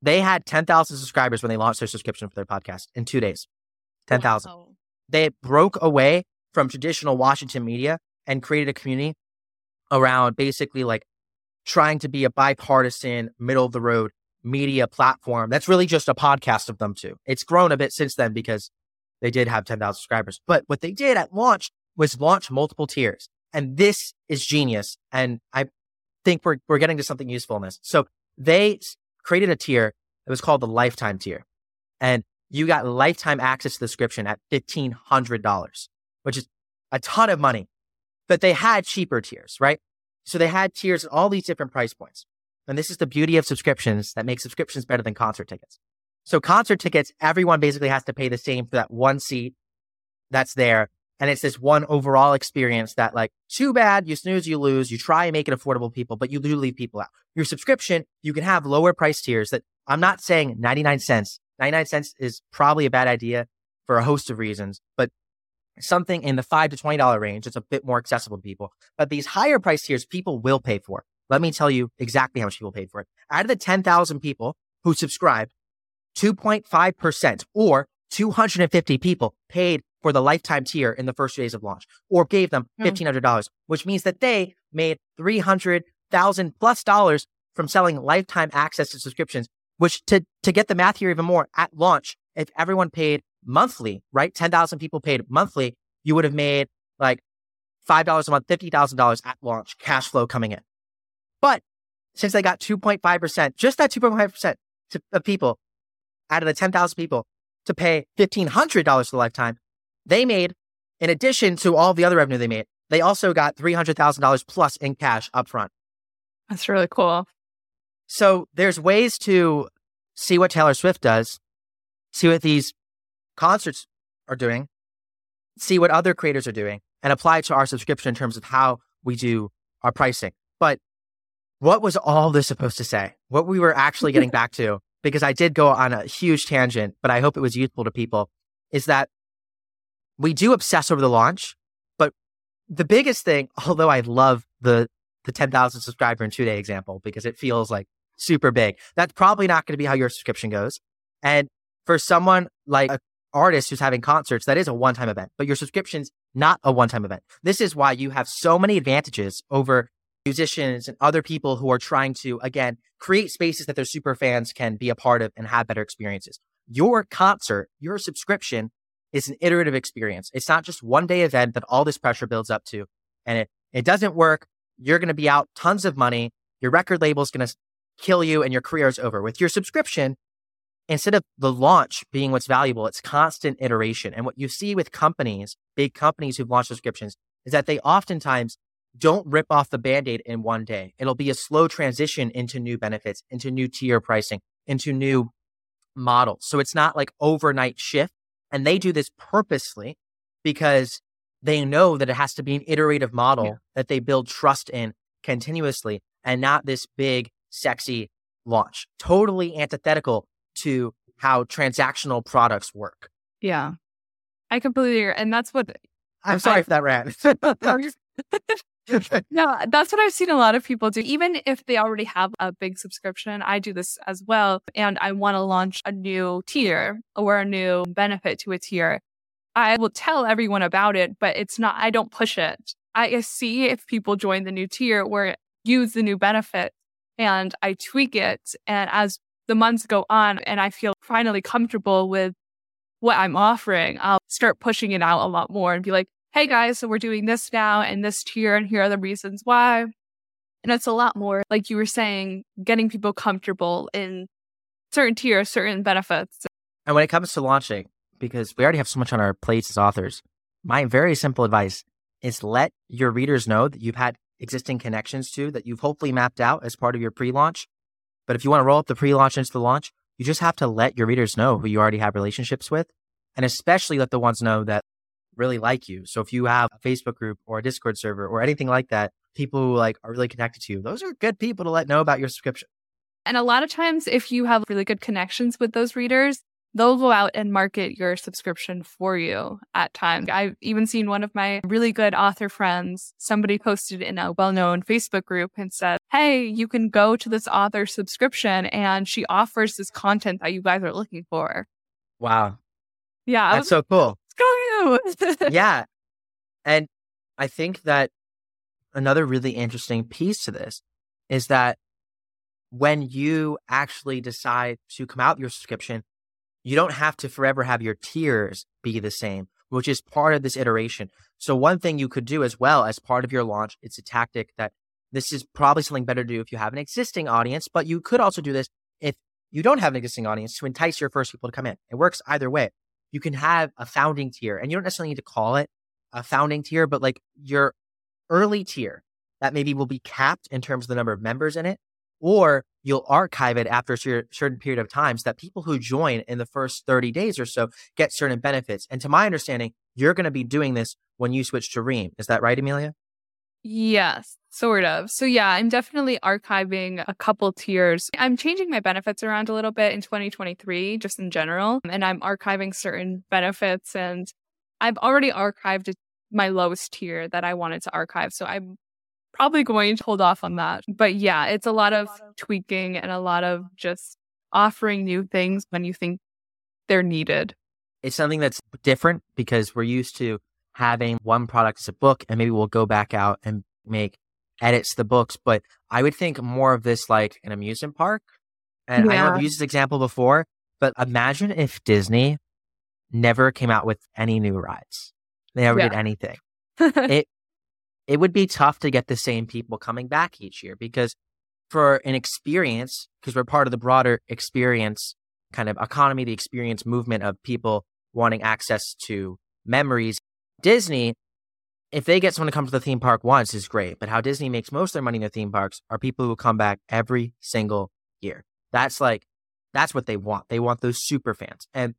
They had 10,000 subscribers when they launched their subscription for their podcast in two days. 10,000. Wow. They broke away from traditional Washington media and created a community around basically like trying to be a bipartisan, middle of the road media platform that's really just a podcast of them too. It's grown a bit since then because they did have 10,000 subscribers. But what they did at launch was launch multiple tiers. And this is genius. And I think we're, we're getting to something useful in this. So they created a tier that was called the lifetime tier. And you got lifetime access to the subscription at $1,500, which is a ton of money. But they had cheaper tiers, right? So they had tiers at all these different price points. And this is the beauty of subscriptions that makes subscriptions better than concert tickets. So concert tickets, everyone basically has to pay the same for that one seat that's there. And it's this one overall experience that like, too bad, you snooze, you lose. You try and make it affordable people, but you do leave people out. Your subscription, you can have lower price tiers that I'm not saying 99 cents. 99 cents is probably a bad idea for a host of reasons, but something in the five to $20 range, it's a bit more accessible to people. But these higher price tiers, people will pay for. Let me tell you exactly how much people paid for it. Out of the 10,000 people who subscribed, 2.5% or 250 people paid for the lifetime tier in the first days of launch or gave them hmm. $1,500, which means that they made 300,000 plus dollars from selling lifetime access to subscriptions, which to, to get the math here even more at launch, if everyone paid monthly, right? 10,000 people paid monthly, you would have made like $5 a month, $50,000 at launch cash flow coming in. But since they got 2.5%, just that 2.5% to, of people out of the 10,000 people to pay $1,500 for the lifetime, they made, in addition to all the other revenue they made, they also got $300,000 plus in cash upfront. That's really cool. So there's ways to see what Taylor Swift does, see what these concerts are doing, see what other creators are doing, and apply it to our subscription in terms of how we do our pricing. But what was all this supposed to say? What we were actually getting (laughs) back to, because I did go on a huge tangent, but I hope it was useful to people, is that we do obsess over the launch. But the biggest thing, (laughs) although I love the the 10,000 subscriber in two day example because it feels like super big, that's probably not going to be how your subscription goes. And for someone like an artist who's having concerts, that is a one time event, but your subscription's not a one time event. This is why you have so many advantages over musicians and other people who are trying to, again, create spaces that their super fans can be a part of and have better experiences. Your concert, your subscription is an iterative experience. It's not just one day event that all this pressure builds up to. And it, it doesn't work. You're going to be out tons of money. Your record label is going to kill you and your career is over. With your subscription, instead of the launch being what's valuable, it's constant iteration. And what you see with companies, big companies who've launched subscriptions, is that they oftentimes don't rip off the band-aid in one day. It'll be a slow transition into new benefits, into new tier pricing, into new models. So it's not like overnight shift. And they do this purposely because they know that it has to be an iterative model yeah. that they build trust in continuously and not this big, sexy launch. Totally antithetical to how transactional products work. Yeah. I completely agree. And that's what I'm sorry I, for that rant. (laughs) (laughs) no, that's what I've seen a lot of people do. Even if they already have a big subscription, I do this as well. And I want to launch a new tier or a new benefit to a tier. I will tell everyone about it, but it's not, I don't push it. I see if people join the new tier or use the new benefit and I tweak it. And as the months go on and I feel finally comfortable with what I'm offering, I'll start pushing it out a lot more and be like, hey guys, so we're doing this now and this tier, and here are the reasons why. And it's a lot more, like you were saying, getting people comfortable in certain tiers, certain benefits. And when it comes to launching, because we already have so much on our plates as authors, my very simple advice is let your readers know that you've had existing connections to that you've hopefully mapped out as part of your pre launch. But if you want to roll up the pre launch into the launch, you just have to let your readers know who you already have relationships with. And especially let the ones know that really like you. So if you have a Facebook group or a Discord server or anything like that, people who like are really connected to you, those are good people to let know about your subscription. And a lot of times, if you have really good connections with those readers, they'll go out and market your subscription for you at times. I've even seen one of my really good author friends, somebody posted in a well known Facebook group and said, Hey, you can go to this author subscription and she offers this content that you guys are looking for. Wow. Yeah. That's was, so cool you. (laughs) yeah. And I think that another really interesting piece to this is that when you actually decide to come out your subscription, you don't have to forever have your tiers be the same, which is part of this iteration. So one thing you could do as well as part of your launch, it's a tactic that this is probably something better to do if you have an existing audience, but you could also do this if you don't have an existing audience to entice your first people to come in. It works either way you can have a founding tier and you don't necessarily need to call it a founding tier, but like your early tier that maybe will be capped in terms of the number of members in it, or you'll archive it after a certain period of time so that people who join in the first 30 days or so get certain benefits. And to my understanding, you're going to be doing this when you switch to Ream. Is that right, Emilia? Yes, sort of. So, yeah, I'm definitely archiving a couple tiers. I'm changing my benefits around a little bit in 2023, just in general. And I'm archiving certain benefits. And I've already archived my lowest tier that I wanted to archive. So, I'm probably going to hold off on that. But yeah, it's a lot of tweaking and a lot of just offering new things when you think they're needed. It's something that's different because we're used to having one product as a book and maybe we'll go back out and make edits to the books. But I would think more of this like an amusement park. And yeah. I know I've used this example before, but imagine if Disney never came out with any new rides. They never yeah. did anything. (laughs) it it would be tough to get the same people coming back each year because for an experience, because we're part of the broader experience kind of economy, the experience movement of people wanting access to memories. Disney, if they get someone to come to the theme park once, is great. But how Disney makes most of their money in their theme parks are people who come back every single year. That's like, that's what they want. They want those super fans. And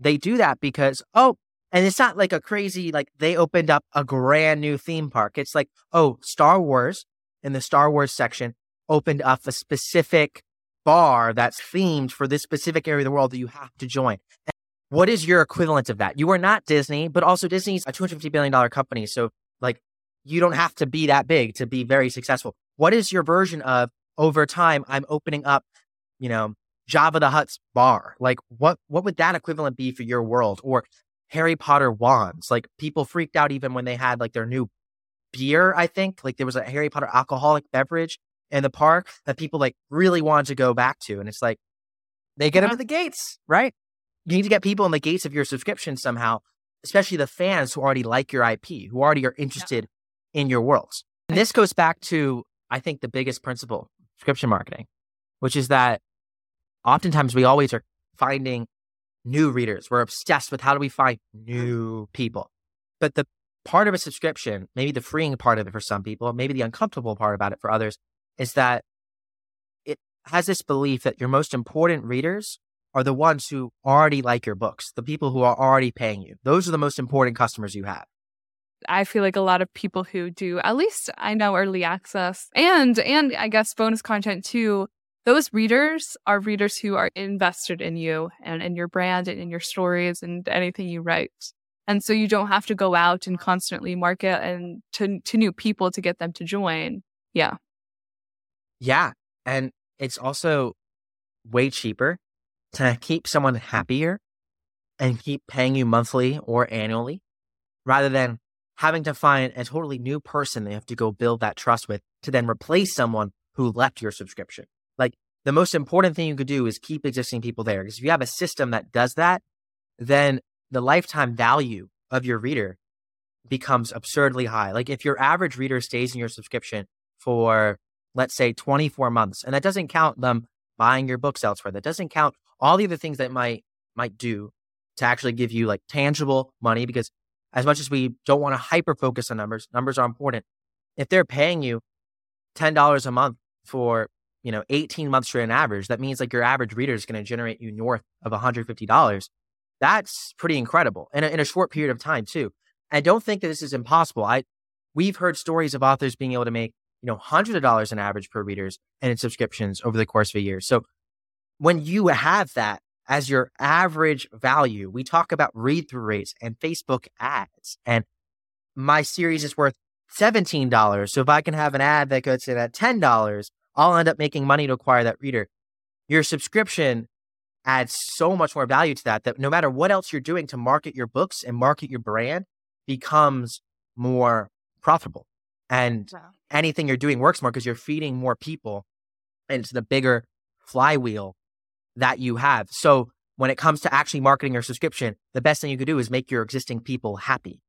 they do that because, oh, and it's not like a crazy, like they opened up a brand new theme park. It's like, oh, Star Wars in the Star Wars section opened up a specific bar that's themed for this specific area of the world that you have to join. And what is your equivalent of that? You are not Disney, but also Disney's a $250 billion company. So, like, you don't have to be that big to be very successful. What is your version of over time? I'm opening up, you know, Jabba the Hutt's bar. Like, what what would that equivalent be for your world? Or Harry Potter wands. Like, people freaked out even when they had like their new beer. I think like there was a Harry Potter alcoholic beverage in the park that people like really wanted to go back to. And it's like they get yeah. them at the gates, right? You need to get people in the gates of your subscription somehow, especially the fans who already like your IP, who already are interested yeah. in your worlds. And this goes back to, I think, the biggest principle subscription marketing, which is that oftentimes we always are finding new readers. We're obsessed with how do we find new people. But the part of a subscription, maybe the freeing part of it for some people, maybe the uncomfortable part about it for others, is that it has this belief that your most important readers are the ones who already like your books, the people who are already paying you. Those are the most important customers you have. I feel like a lot of people who do at least I know early access and and I guess bonus content too. Those readers are readers who are invested in you and in your brand and in your stories and anything you write. And so you don't have to go out and constantly market and to to new people to get them to join. Yeah. Yeah. And it's also way cheaper to keep someone happier and keep paying you monthly or annually rather than having to find a totally new person they have to go build that trust with to then replace someone who left your subscription. The most important thing you could do is keep existing people there. Because if you have a system that does that, then the lifetime value of your reader becomes absurdly high. Like if your average reader stays in your subscription for let's say 24 months. And that doesn't count them buying your books elsewhere. That doesn't count all the other things that might might do to actually give you like tangible money because as much as we don't want to hyper focus on numbers, numbers are important. If they're paying you $10 a month for, you know, 18 months for an average, that means like your average reader is going to generate you north of $150. That's pretty incredible in a, in a short period of time too. i don't think that this is impossible. I we've heard stories of authors being able to make you know, hundreds of dollars in average per readers and in subscriptions over the course of a year. So when you have that as your average value, we talk about read through rates and Facebook ads. And my series is worth $17. So if I can have an ad that goes in at $10, I'll end up making money to acquire that reader. Your subscription adds so much more value to that that no matter what else you're doing to market your books and market your brand becomes more profitable. And wow. anything you're doing works more because you're feeding more people into the bigger flywheel that you have. So when it comes to actually marketing your subscription, the best thing you could do is make your existing people happy.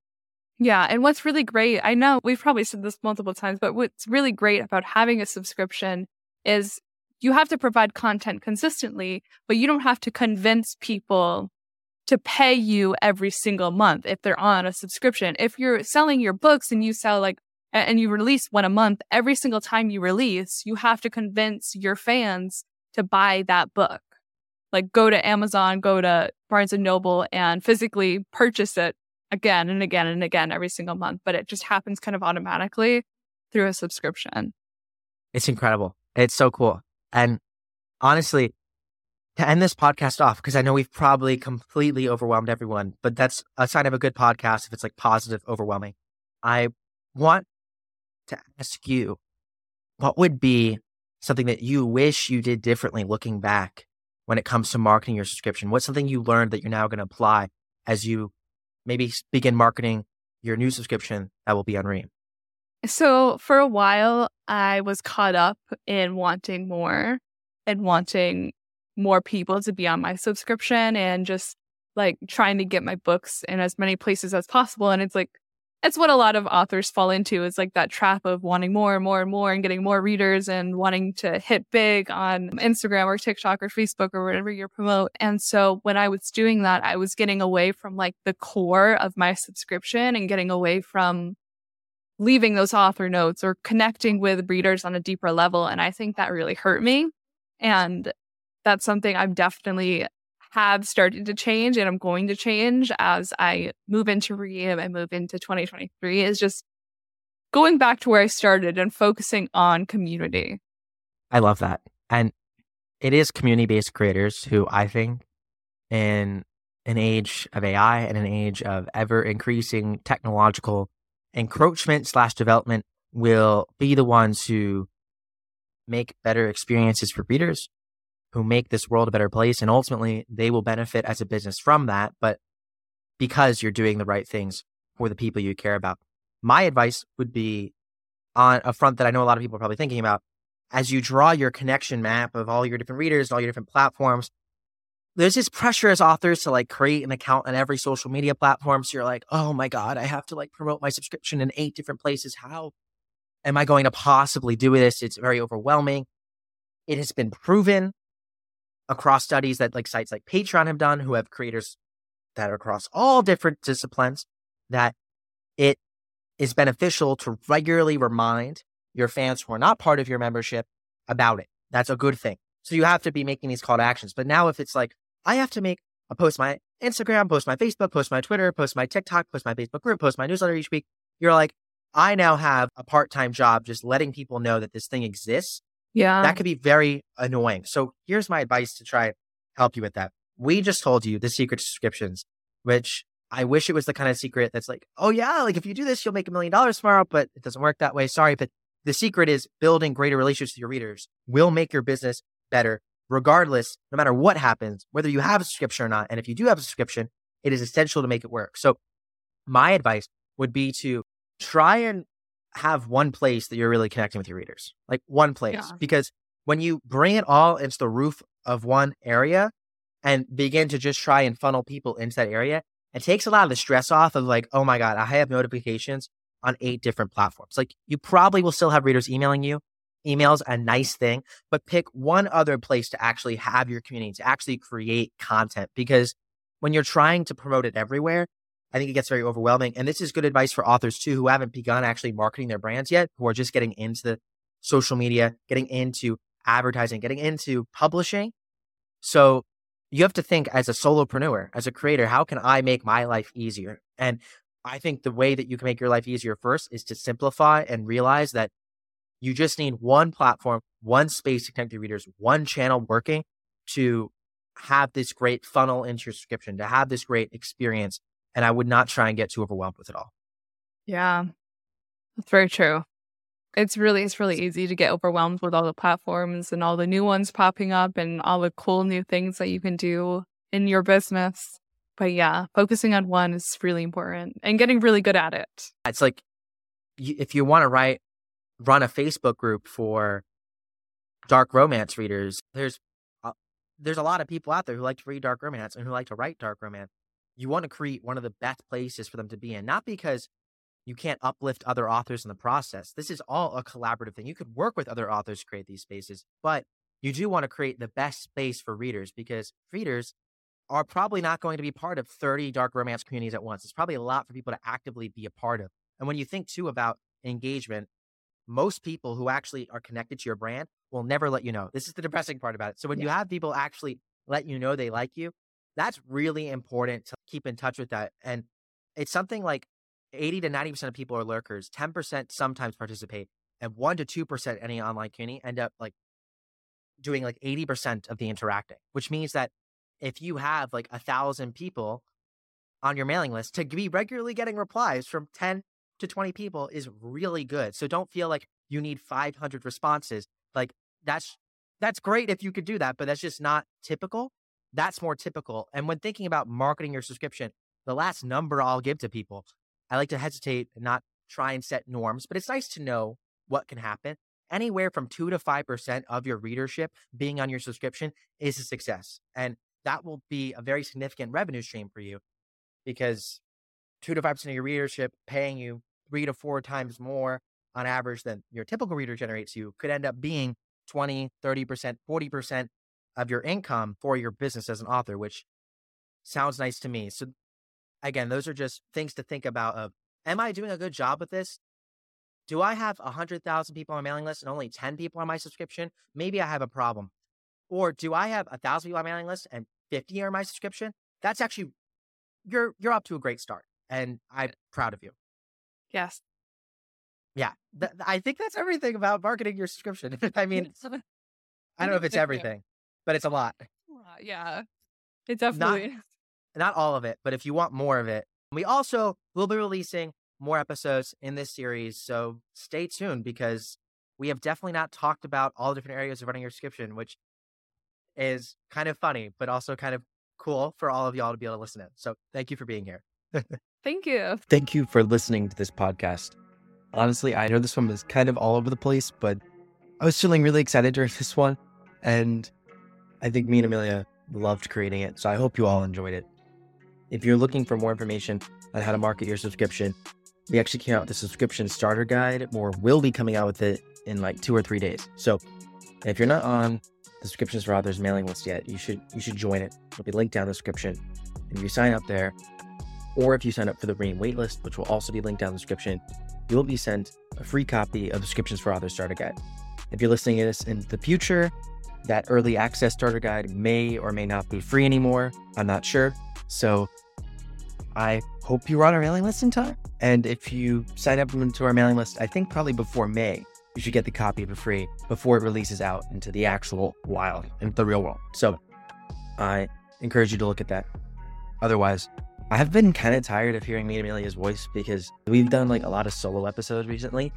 Yeah. And what's really great, I know we've probably said this multiple times, but what's really great about having a subscription is you have to provide content consistently, but you don't have to convince people to pay you every single month if they're on a subscription. If you're selling your books and you sell like and you release one a month, every single time you release, you have to convince your fans to buy that book. Like go to Amazon, go to Barnes and Noble and physically purchase it again and again and again every single month. But it just happens kind of automatically through a subscription. It's incredible. It's so cool. And honestly, to end this podcast off, because I know we've probably completely overwhelmed everyone, but that's a sign of a good podcast if it's like positive, overwhelming. I want to ask you what would be something that you wish you did differently looking back when it comes to marketing your subscription? What's something you learned that you're now going to apply as you maybe begin marketing your new subscription that will be on Ream? So for a while, I was caught up in wanting more and wanting more people to be on my subscription and just like trying to get my books in as many places as possible. And it's like, it's what a lot of authors fall into is like that trap of wanting more and more and more and getting more readers and wanting to hit big on Instagram or TikTok or Facebook or whatever you promote. And so when I was doing that, I was getting away from like the core of my subscription and getting away from leaving those author notes or connecting with readers on a deeper level. And I think that really hurt me. And that's something I'm definitely have started to change and I'm going to change as I move into Ream and move into 2023 is just going back to where I started and focusing on community. I love that. And it is community based creators who I think in an age of AI and an age of ever increasing technological encroachment slash development will be the ones who make better experiences for readers who make this world a better place. And ultimately, they will benefit as a business from that. But because you're doing the right things for the people you care about, my advice would be on a front that I know a lot of people are probably thinking about. As you draw your connection map of all your different readers and all your different platforms, there's this pressure as authors to like create an account on every social media platform. So you're like, oh my God, I have to like promote my subscription in eight different places. How am I going to possibly do this? It's very overwhelming. It has been proven across studies that like sites like Patreon have done, who have creators that are across all different disciplines, that it is beneficial to regularly remind your fans who are not part of your membership about it. That's a good thing. So you have to be making these call to actions. But now if it's like, I have to make a post my Instagram, post my Facebook, post my Twitter, post my TikTok, post my Facebook group, post my newsletter each week, you're like, I now have a part time job just letting people know that this thing exists yeah. That could be very annoying. So here's my advice to try and help you with that. We just told you the secret subscriptions, which I wish it was the kind of secret that's like, oh yeah, like if you do this, you'll make a million dollars tomorrow, but it doesn't work that way. Sorry, but the secret is building greater relationships with your readers will make your business better, regardless, no matter what happens, whether you have a subscription or not. And if you do have a subscription, it is essential to make it work. So my advice would be to try and have one place that you're really connecting with your readers, like one place. Yeah. Because when you bring it all into the roof of one area and begin to just try and funnel people into that area, it takes a lot of the stress off of like, oh my God, I have notifications on eight different platforms. Like you probably will still have readers emailing you. Email's a nice thing, but pick one other place to actually have your community, to actually create content. Because when you're trying to promote it everywhere, I think it gets very overwhelming. And this is good advice for authors too, who haven't begun actually marketing their brands yet, who are just getting into the social media, getting into advertising, getting into publishing. So you have to think as a solopreneur, as a creator, how can I make my life easier? And I think the way that you can make your life easier first is to simplify and realize that you just need one platform, one space to connect your readers, one channel working to have this great funnel into your subscription, to have this great experience and I would not try and get too overwhelmed with it all. Yeah, that's very true. It's really it's really easy to get overwhelmed with all the platforms and all the new ones popping up and all the cool new things that you can do in your business. But yeah, focusing on one is really important and getting really good at it. It's like if you want to write run a Facebook group for dark romance readers, there's uh, there's a lot of people out there who like to read dark romance and who like to write dark romance you want to create one of the best places for them to be in, not because you can't uplift other authors in the process. This is all a collaborative thing. You could work with other authors to create these spaces, but you do want to create the best space for readers because readers are probably not going to be part of 30 dark romance communities at once. It's probably a lot for people to actively be a part of. And when you think too about engagement, most people who actually are connected to your brand will never let you know. This is the depressing part about it. So when yeah. you have people actually let you know they like you, that's really important to keep in touch with that. And it's something like 80 to 90% of people are lurkers, 10% sometimes participate, and 1 to 2% any online community end up like doing like 80% of the interacting, which means that if you have like a thousand people on your mailing list to be regularly getting replies from 10 to 20 people is really good. So don't feel like you need 500 responses. Like that's that's great if you could do that, but that's just not typical. That's more typical. And when thinking about marketing your subscription, the last number I'll give to people, I like to hesitate and not try and set norms, but it's nice to know what can happen. Anywhere from two to 5% of your readership being on your subscription is a success. And that will be a very significant revenue stream for you because two to 5% of your readership paying you three to four times more on average than your typical reader generates you could end up being 20, 30%, 40% of your income for your business as an author, which sounds nice to me. So again, those are just things to think about of am I doing a good job with this? Do I have 100,000 people on my mailing list and only 10 people on my subscription? Maybe I have a problem. Or do I have 1,000 people on my mailing list and 50 are on my subscription? That's actually, you're, you're up to a great start. And I'm proud of you. Yes. Yeah. Th- I think that's everything about marketing your subscription. (laughs) I mean, I don't know if it's (laughs) everything, but it's a lot. Yeah. It definitely not, not all of it, but if you want more of it, we also will be releasing more episodes in this series. So stay tuned because we have definitely not talked about all the different areas of running your subscription, which is kind of funny, but also kind of cool for all of y'all to be able to listen to. So thank you for being here. (laughs) Thank you. Thank you for listening to this podcast. Honestly, I know this one was kind of all over the place, but I was feeling really excited during this one. And I think me and Emilia loved creating it. So I hope you all enjoyed it. If you're looking for more information on how to market your subscription, we actually came out with the subscription starter guide, or will be coming out with it in like two or three days. So if you're not on the subscriptions for authors mailing list yet, you should you should join it. It'll be linked down in the description. And if you sign up there, or if you sign up for the Ream waitlist, which will also be linked down in the description, you will be sent a free copy of the Subscriptions for Authors Starter Guide. If you're listening to this in the future, that early access starter guide may or may not be free anymore. I'm not sure. So I hope you're on our mailing list in time. And if you sign up into our mailing list, I think probably before May, you should get the copy for free before it releases out into the actual wild, into the real world. So I encourage you to look at that. Otherwise, I've been kind of tired of hearing me and Emilia's voice because we've done like a lot of solo episodes recently.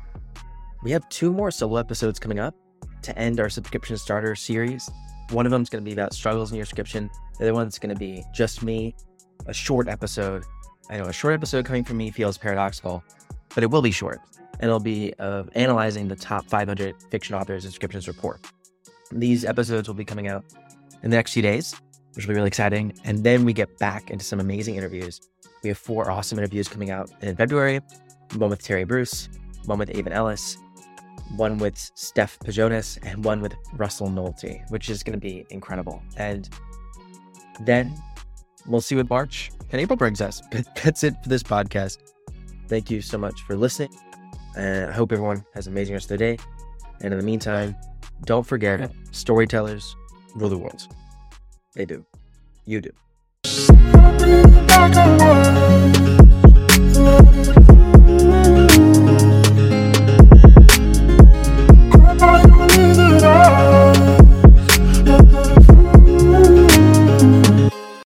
We have two more solo episodes coming up to end our subscription starter series. One of them is going to be about struggles in your subscription. The other one's going to be just me, a short episode. I know a short episode coming from me feels paradoxical, but it will be short. And it'll be of analyzing the top 500 fiction authors and subscriptions report. These episodes will be coming out in the next few days which will be really exciting. And then we get back into some amazing interviews. We have four awesome interviews coming out in February one with Terry Bruce, one with Avon Ellis, one with Steph Pajonis and one with Russell Nohelty, which is going to be incredible. And then we'll see what March and April brings us. But (laughs) that's it for this podcast. Thank you so much for listening. And I hope everyone has an amazing rest of their day. And in the meantime, don't forget storytellers rule the world. They do. You do.